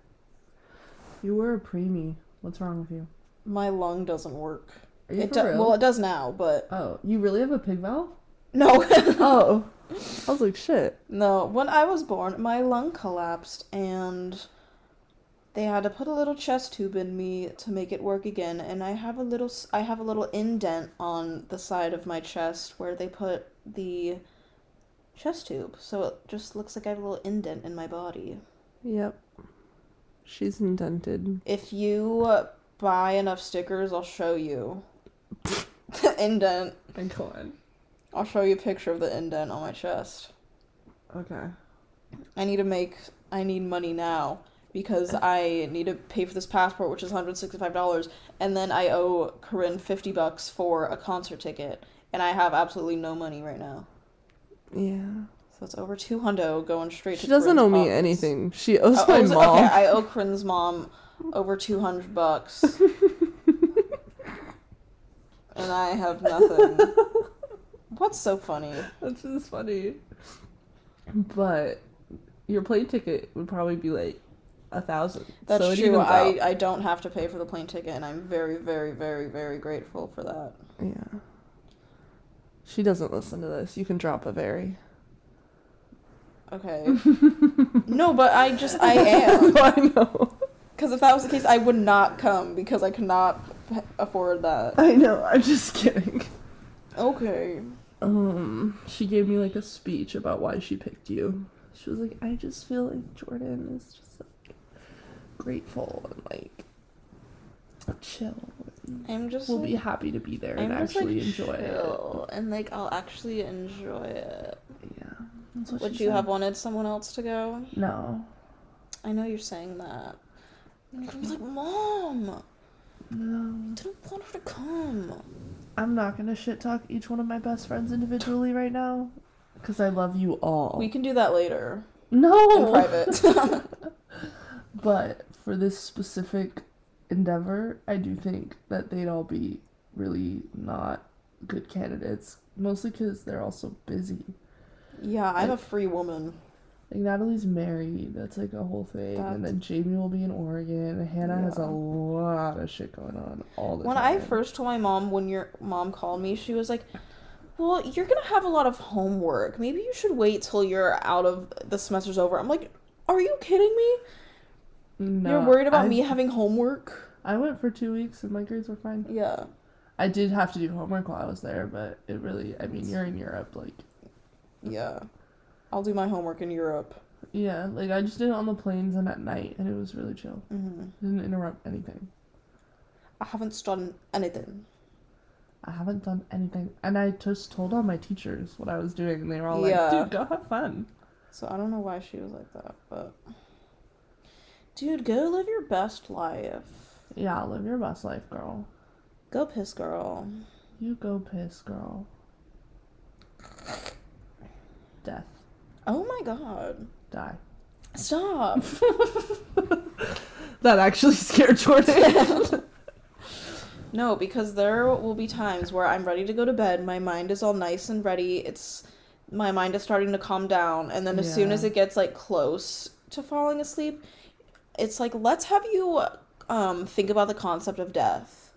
You were a preemie. What's wrong with you? My lung doesn't work. Are you It for do- real? well, it does now, but oh, you really have a pig valve? no. <laughs> Oh, <laughs> I was like, shit. No, when I was born, my lung collapsed and they had to put a little chest tube in me to make it work again and I have a little I have a little indent on the side of my chest where they put the chest tube. So it just looks like I have a little indent in my body. Yep. She's indented. If you uh, buy enough stickers, I'll show you. the <laughs> indent. Go on. I'll show you a picture of the indent on my chest. Okay. I need to make I need money now because I need to pay for this passport which is $165 and then I owe Korinne 50 bucks for a concert ticket and I have absolutely no money right now. Yeah. So it's over 2 hundo going straight to She to doesn't Korinne's owe me pockets. anything. She owes Oh, my oh, owes- mom. Okay, I owe Korinne's mom over 200 bucks. <laughs> and I have nothing. What's so funny? That's just funny. But your plane ticket would probably be like a thousand. That's so true. I. I don't have to pay for the plane ticket, and I'm very, very, very, very grateful for that. Yeah. She doesn't listen to this. You can drop a very. Okay. <laughs> no, but I just I <laughs> am I know. because if that was the case, I would not come because I cannot p- afford that. I know. I'm just kidding. Okay. Um, she gave me like a speech about why she picked you. She was like, I just feel like Jordan is just grateful and like chill. I'm just. We'll like, be happy to be there and I'm just, actually like, enjoy chill, and like I'll actually enjoy it. it. Yeah. Would you said. have wanted someone else to go? No. I know you're saying that. And you're like, Mom, No. I didn't want her to come. I'm not gonna shit talk each one of my best friends individually right now. Because I love you all. We can do that later no! in private. <laughs> But for this specific endeavor, I do think that they'd all be really not good candidates. Mostly because they're also busy. yeah, I'm a free woman. Like Natalie's married, that's like a whole thing, and then Jamie will be in Oregon. Hannah has a lot of shit going on all the When time. I first told my mom, when your mom called me, she was like, Well, you're gonna have a lot of homework. Maybe you should wait till you're out of the semester's over. I'm like, Are you kidding me? No, you're worried about I, me having homework? I went for two weeks and my grades were fine. Yeah. I did have to do homework while I was there, but it really, I mean, you're in Europe, like, Yeah. I'll do my homework in Europe. yeah, like I just did it on the planes and at night, and it was really chill. Mm-hmm. Didn't interrupt anything. I haven't done anything. I haven't done anything, and I just told all my teachers what I was doing, and they were all Yeah. like, "Dude, go have fun." So I don't know why she was like that, but. Dude, go live your best life. Yeah, live your best life, girl. Go piss, girl. You go piss, girl. Death, Oh my god. die. Stop. <laughs> That actually scared Jordan. <laughs> No, because there will be times where I'm ready to go to bed, my mind is all nice and ready, it's my mind is starting to calm down, and then as soon as it gets like close to falling asleep, it's like let's have you um think about the concept of death.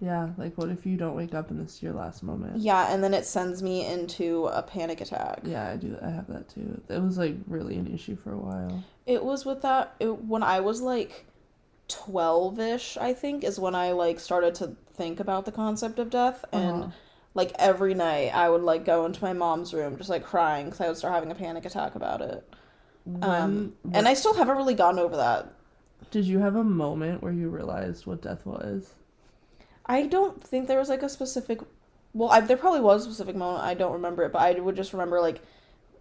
yeah, like what if you don't wake up and this is your last moment? Yeah, and then it sends me into a panic attack. Yeah, I do. I have that too. It was like really an issue for a while. It was with that it, when I was like 12ish, I think, is when I like started to think about the concept of death and Uh-huh. like every night I would like go into my mom's room just like crying because I would start having a panic attack about it. Um, When- and I still haven't really gotten over that. Did you have a moment where you realized what death was? I don't think there was like a specific. Well, I, there probably was a specific moment. I don't remember it, but I would just remember like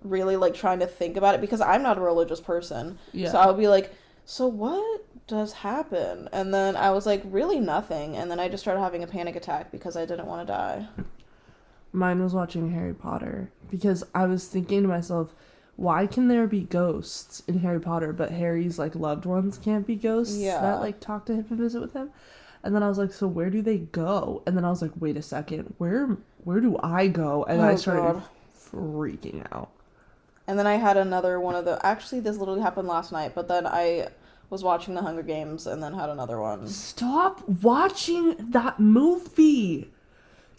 really like trying to think about it because I'm not a religious person. Yeah. So I would be like, so what does happen? And then I was like, really nothing. And then I just started having a panic attack because I didn't want to die. Mine was watching Harry Potter because I was thinking to myself, why can there be ghosts in Harry Potter, but Harry's like loved ones can't be ghosts Yeah. that like talk to him and visit with him? And then I was like, so where do they go? And then I was like, wait a second, where where do I go? And I Oh, started God. freaking out. And then I had another one of the. Actually, this literally happened last night, but then I was watching The Hunger Games and then had another one. Stop watching that movie.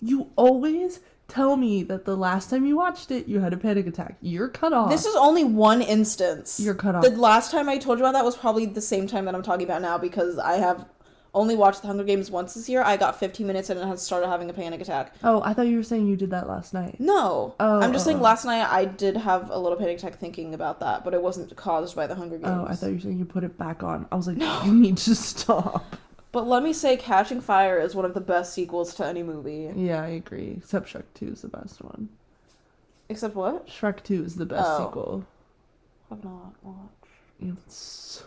You always tell me that the last time you watched it, you had a panic attack. You're cut off. This is only one instance. You're cut off. The last time I told you about that was probably the same time that I'm talking about now because I have only watched The Hunger Games once this year. I got 15 minutes in and had started having a panic attack. oh, I thought you were saying you did that last night. No. Oh, I'm just oh, saying last night I did have a little panic attack thinking about that, but it wasn't caused by The Hunger Games. Oh, I thought you were saying you put it back on. I was like, no. you need to <laughs> stop. But let me say Catching Fire is one of the best sequels to any movie. Yeah, I agree. Except Shrek 2 is the best one. Except what? Shrek 2 is the best Oh. sequel. I've not watched. It's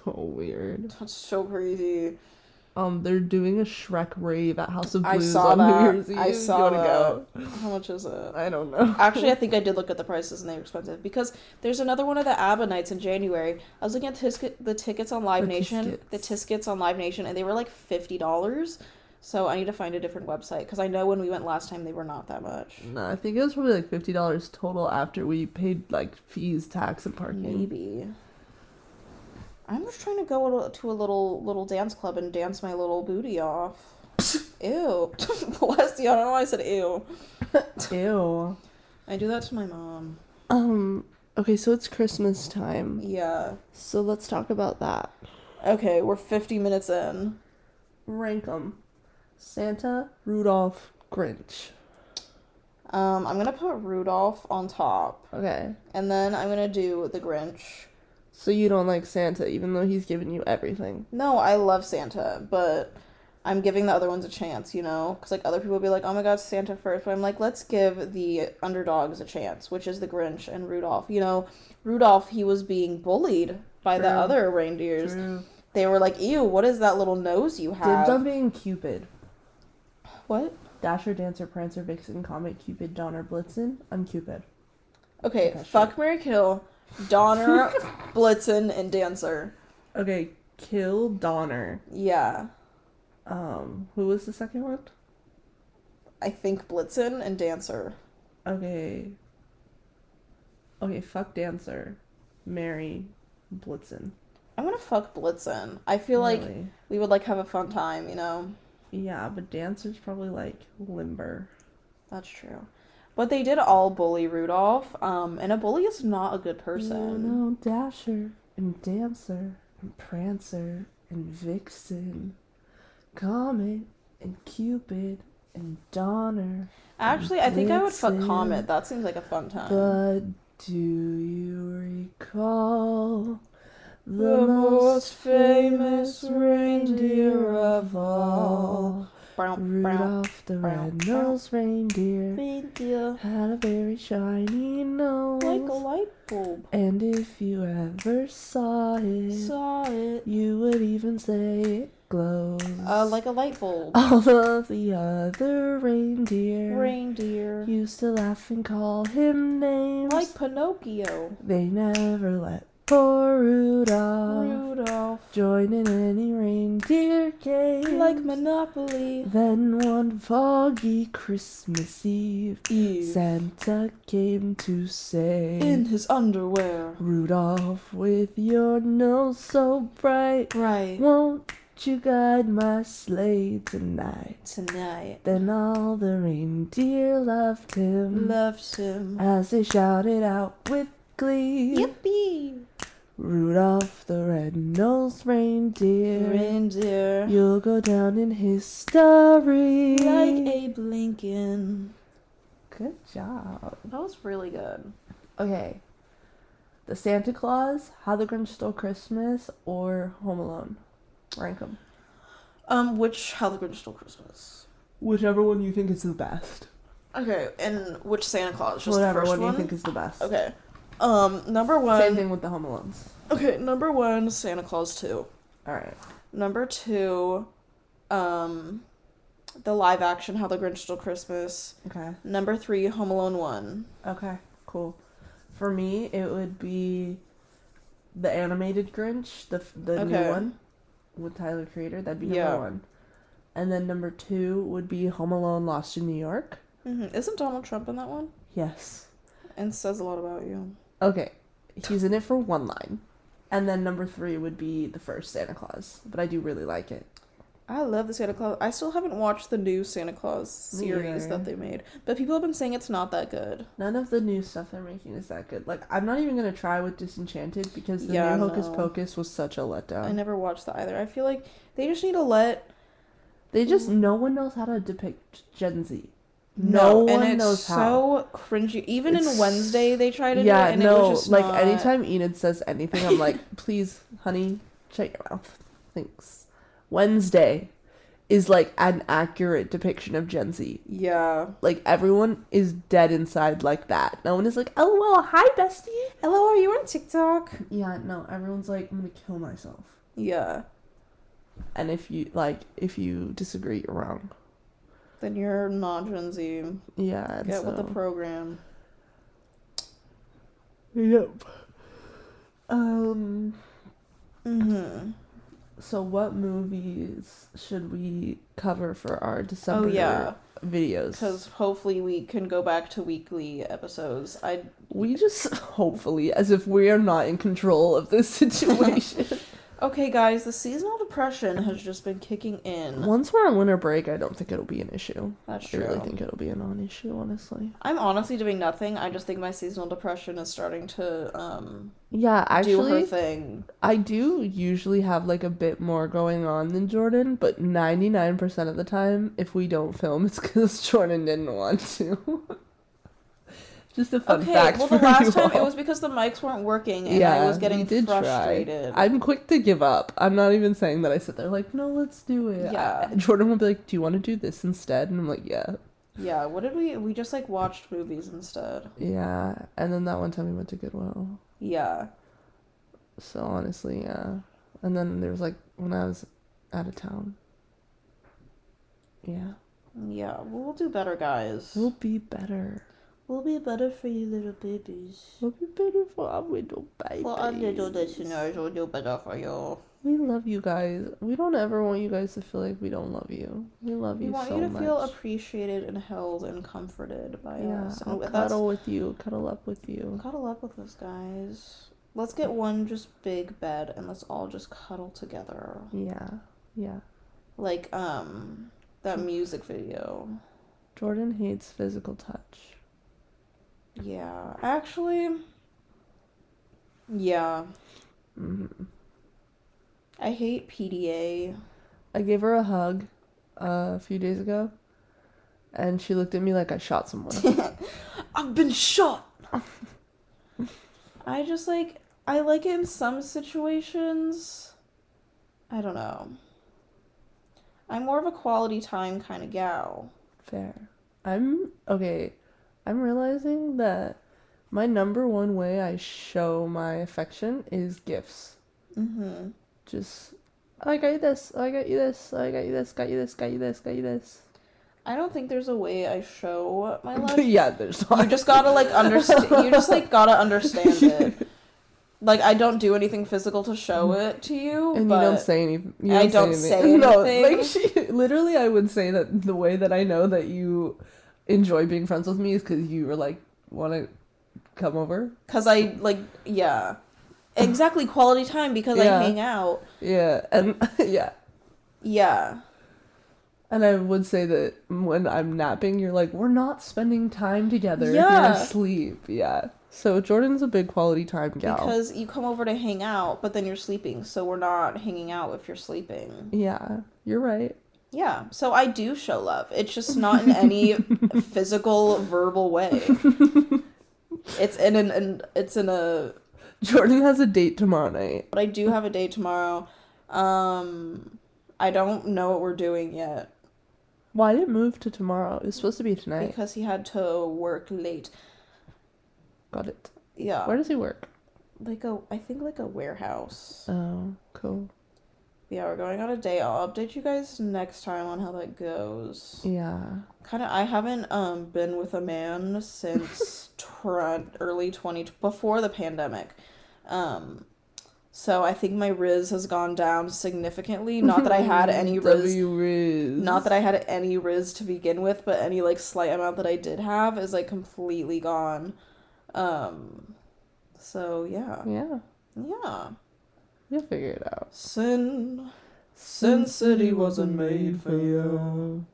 so weird. That's so crazy. Um, they're doing a Shrek rave at House of I Blues saw on that. New Year's Eve. I saw that. go? How much is it? I don't know. Actually, I <laughs> think I did look at the prices and they were expensive because there's another one of the ABBA nights in January. I was looking at tis- the tickets on Live The Nation, the tiskets on Live Nation, and they were like fifty dollars. So I need to find a different website because I know when we went last time they were not that much. No, I think it was probably like fifty dollars total after we paid like fees, tax, and parking. Maybe. I'm just trying to go to a little little dance club and dance my little booty off. <laughs> ew, <laughs> bless you. I don't know why I said ew. <laughs> Ew. I do that to my mom. Um. Okay, so it's Christmas time. Yeah. So let's talk about that. Okay, we're 50 minutes in. Rank them: Santa, Rudolph, Grinch. Um, I'm gonna put Rudolph on top, Okay. and then I'm gonna do the Grinch. So you don't like Santa, even though he's giving you everything. No, I love Santa, but I'm giving the other ones a chance, you know? Because, like, other people be like, oh my god, Santa first. But I'm like, let's give the underdogs a chance, which is the Grinch and Rudolph. You know, Rudolph, he was being bullied by the other reindeers. True. They were like, ew, what is that little nose you Dibs have? on being Cupid. What? Dasher, Dancer, Prancer, Vixen, Comet, Cupid, Donner, Blitzen. I'm Cupid. Okay, Okay, fuck Marry Kill, Donner, <laughs> Blitzen, and Dancer. Okay, kill Donner. Yeah. Um, who was the second one? I think Blitzen and Dancer. Okay. Okay, fuck Dancer. Marry Blitzen. I'm gonna fuck Blitzen. I feel like we would like have a fun time, you know. Yeah, but Dancer's probably like limber. That's true. But they did all bully Rudolph, um, and a bully is not a good person. No, know, Dasher and Dancer and Prancer and Vixen, Comet and Cupid and Donner. Actually, I think I would fuck Comet. That seems like a fun time. But do you recall The most famous reindeer of all? Rudolph the red-nosed reindeer Reindeer. had a very shiny nose. Like a light bulb. And if you ever saw it, Saw it. you would even say it glows. Uh, like a light bulb. All of the other reindeer Reindeer. used to laugh and call him names. Like Pinocchio. they never let poor Rudolph Rudolph. join in any reindeer game. Like Monopoly. then one foggy Christmas Eve, Eve. Santa came to say. In his underwear. Rudolph, with your nose so bright, Right. won't you guide my sleigh tonight? Tonight. Then all the reindeer loved him Loved him. as they shouted out with glee. Yippee. Rudolph the red-nosed reindeer. Reindeer. You'll go down in history. Like Abe Lincoln. Good job. That was really good. Okay. The Santa Claus, How the Grinch Stole Christmas, or Home Alone. Rank them. Um, which How the Grinch Stole Christmas? Whichever one you think is the best. Okay, and which Santa Claus? Just Whatever the first one, one you think is the best. Okay. Um, number one. Same thing with the Home Alones. Okay, number one, Santa Claus two. All right. Number two, um, the live action How the Grinch Stole Christmas. Okay. Number three, Home Alone one. Okay. Cool. For me, it would be the animated Grinch, the the new one with Tyler Creator. That'd be number Yeah. one. And then number two would be Home Alone: Lost in New York. hmm Isn't Donald Trump in that one? Yes. And says a lot about you. Okay. He's in it for one line. And then number three would be the first Santa Claus. But I do really like it. I love the Santa Claus. I still haven't watched the new Santa Claus series that they made, but people have been saying it's not that good. None of the new stuff they're making is that good. Like, I'm not even gonna try with Disenchanted because the Yeah, new Hocus no. Pocus was such a letdown. I never watched that either. I feel like they just need to let They just mm. no one knows how to depict Gen Z. No, and one it's knows how. so cringy. Even It's- in Wednesday, they tried to yeah, do it, and no. it was just like not... anytime Enid says anything, I'm like, <laughs> please, honey, shut your mouth. Thanks. Wednesday is like an accurate depiction of Gen Z. Yeah. Like everyone is dead inside like that. No one is like, oh well, hi bestie. Hello, are you on TikTok? Yeah, no. Everyone's like, I'm gonna kill myself. Yeah. And if you like, if you disagree, you're wrong. Then you're not Gen Z. Yeah. Get with the program. Yep. Um. Mm-hmm. So, what movies should we cover for our December Oh, yeah. videos? Because hopefully we can go back to weekly episodes. I we just <laughs> hopefully, as if we are not in control of this <laughs> situation. Okay, guys. The seasonal depression has just been kicking in. Once we're on winter break, I don't think it'll be an issue. That's true. I really think it'll be a non-issue, honestly. I'm honestly doing nothing. I just think my seasonal depression is starting to um Yeah, do her actually, thing. I do usually have like a bit more going on than Jordan, but 99% of the time, if we don't film, it's because <laughs> Jordan didn't want to. <laughs> Just a fun Okay, fact well <laughs> the last time it was because the mics weren't working and yeah, I was getting frustrated. Try. I'm quick to give up. I'm not even saying that I sit there like, no, let's do it. Yeah. I- Jordan will be like, do you want to do this instead? And I'm like, yeah. Yeah, what did we we just like watched movies instead. Yeah. And then that one time we went to Goodwill. Yeah. So honestly, yeah. And then there was like when I was out of town. Yeah. Yeah, we'll do better, guys. We'll be better. We'll be better for you little babies. We'll be better for our little babies. For our little listeners, we'll do better for you. We love you guys. We don't ever want you guys to feel like we don't love you. We love We you so much. We want you to much. feel appreciated and held and comforted by yeah, us. I'll And that's cuddle with you, cuddle up with you. cuddle up with us, guys. Let's get one just big bed and let's all just cuddle together. Yeah, yeah. Like um that music video. Jordan hates physical touch. Yeah, actually, yeah, hmm I hate PDA. I gave her a hug uh, a few days ago, and she looked at me like I shot someone. <laughs> I've been shot. I just like I like it in some situations. I don't know. I'm more of a quality time kind of gal. Fair. I'm okay. I'm realizing that my number one way I show my affection is gifts. Mm-hmm. Just, I got you this. Oh, I got you this. I got you this. Got you this. Got you this. Got you this. I don't think there's a way I show my <laughs> love. yeah, there's not. You just gotta like understand. You just like gotta understand it. <laughs> Like I don't do anything physical to show it to you, And you don't say anything. You I don't say anything. <laughs> No, anything. like she, literally, I would say that the way that I know that you enjoy being friends with me is because you were like, want to come over? Cause I like yeah. Exactly quality time because Yeah. I hang out. Yeah, and <laughs> yeah, Yeah. And I would say that when I'm napping, you're like, we're not spending time together. Yeah. You're asleep. Yeah. So Jordan's a big quality time gal. Because you come over to hang out, but then you're sleeping, so we're not hanging out if you're sleeping. yeah, you're right. Yeah, so I do show love. It's just not in any <laughs> physical, verbal way. It's in an, an it's in a Jordan has a date tomorrow night. but I do have a date tomorrow. Um I don't know what we're doing yet Why did it move to tomorrow? It was supposed to be tonight. because he had to work late. Got it. Yeah. Where does he work? like a I think like a warehouse. Oh, cool. Yeah, we're going on a date. I'll update you guys next time on how that goes. Yeah. Kind of I haven't um been with a man since <laughs> tr- early 20 before the pandemic. Um so I think my Riz has gone down significantly. Not that I had <laughs> any Riz Riz. not that I had any Riz to begin with, but any like slight amount that I did have is like completely gone. Um so yeah. Yeah, Yeah. You'll figure it out. Sin Sin City wasn't made for you.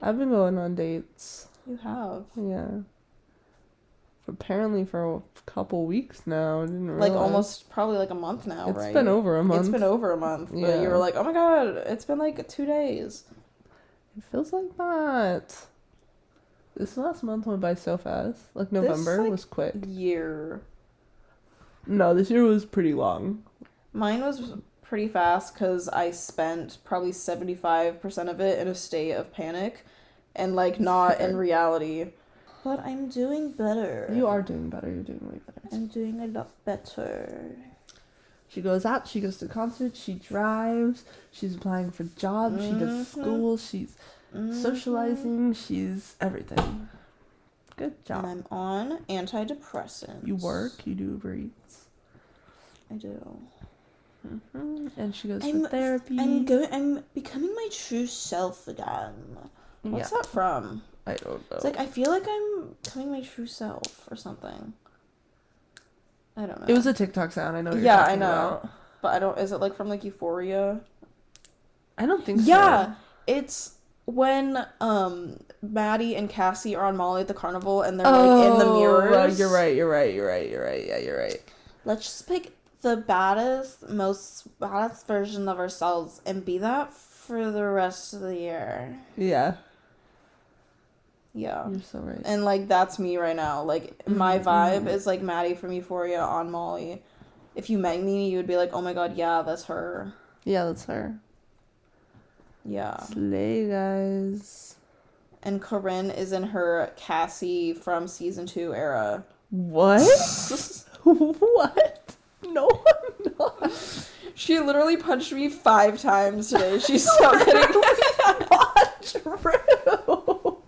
I've been going on dates. You have. Yeah. Apparently for a couple weeks now. I didn't Like almost probably like a month now, It's right? been over a month. It's been over a month. But Yeah. you were like, oh my god, it's been like two days. It feels like that. This last month went by so fast. Like November like, was quick. Year. No, this year was pretty long. Mine was pretty fast because I spent probably 75% of it in a state of panic and like not in reality. But I'm doing better. You are doing better. You're doing way better. I'm doing a lot better. She goes out. She goes to concerts. She drives. She's applying for jobs. She does Mhm. school. She's socializing. She's everything. Good And job. I'm on antidepressants. You work. You do Uber Eats. I do. Mhm. And she goes I'm for therapy. I'm going. I'm becoming my true self again. What's Yeah. that from? I don't know. It's like I feel like I'm becoming my true self or something. I don't know. it was a TikTok sound. I know. Yeah, I know, about. but I don't. Is it like from like Euphoria? I don't think so. Yeah, it's when um Maddie and Cassie are on Molly at the carnival and they're like in the Oh, mirrors. you're right. You're right. You're right. You're right. Yeah, you're right. Let's just pick the baddest, most baddest version of ourselves and be that for the rest of the year. Yeah, Yeah. you're so right. And like that's me right now. Like my mm-hmm. vibe is like Maddie from Euphoria on Molly. If you met me, you would be like, "Oh my god, yeah, that's her." Yeah, that's her. Yeah. Slay, guys. And Korinne is in her Cassie from season 2 era. What? <laughs> <laughs> what? <laughs> No, I'm not. She literally punched me 5 times today. She's so <laughs> getting not <laughs> true.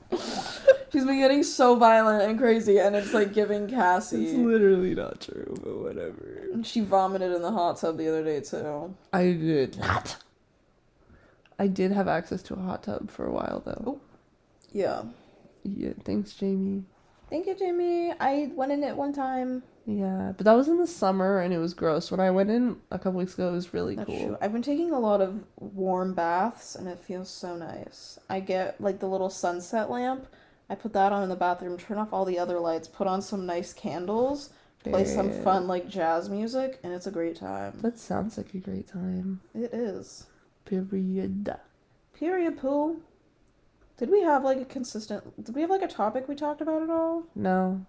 She's been getting so violent and crazy and it's like giving Cassie. It's literally not true, but whatever. And she vomited in the hot tub the other day too. I did not. I did have access to a hot tub for a while though. Oh. Yeah. Yeah, thanks, Jamie. Thank you, Jamie. I went in it one time. Yeah, but that was in the summer and it was gross. When I went in a couple weeks ago, it was really That's cool. true. I've been taking a lot of warm baths and it feels so nice. I get like the little sunset lamp. I put that on in the bathroom, turn off all the other lights, put on some nice candles, play some fun like jazz music, and it's a great time. That sounds like a great time. It is. Period. Period pool. Did we have like a consistent did we have like a topic we talked about at all? No.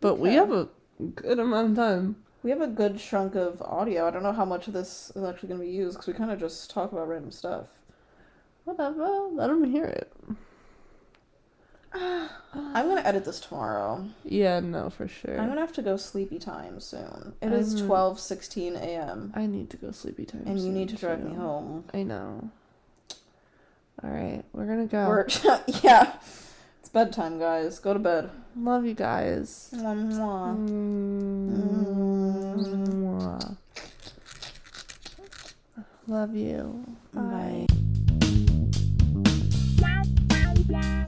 But we have a good amount of time. We have a good chunk of audio. I don't know how much of this is actually going to be used because we kind of just talk about random stuff. Whatever. Let them hear it. <sighs> I'm going to edit this tomorrow. Yeah, no, for sure. I'm gonna have to go sleepy time soon. It is I'm- twelve sixteen a.m. I need to go sleepy time. and you need to drive me home. I know. All right, we're gonna go. We're <laughs> yeah, bedtime, guys. Go to bed. Love you guys. Mwah. Mwah. Mm. Love you. Bye. Bye.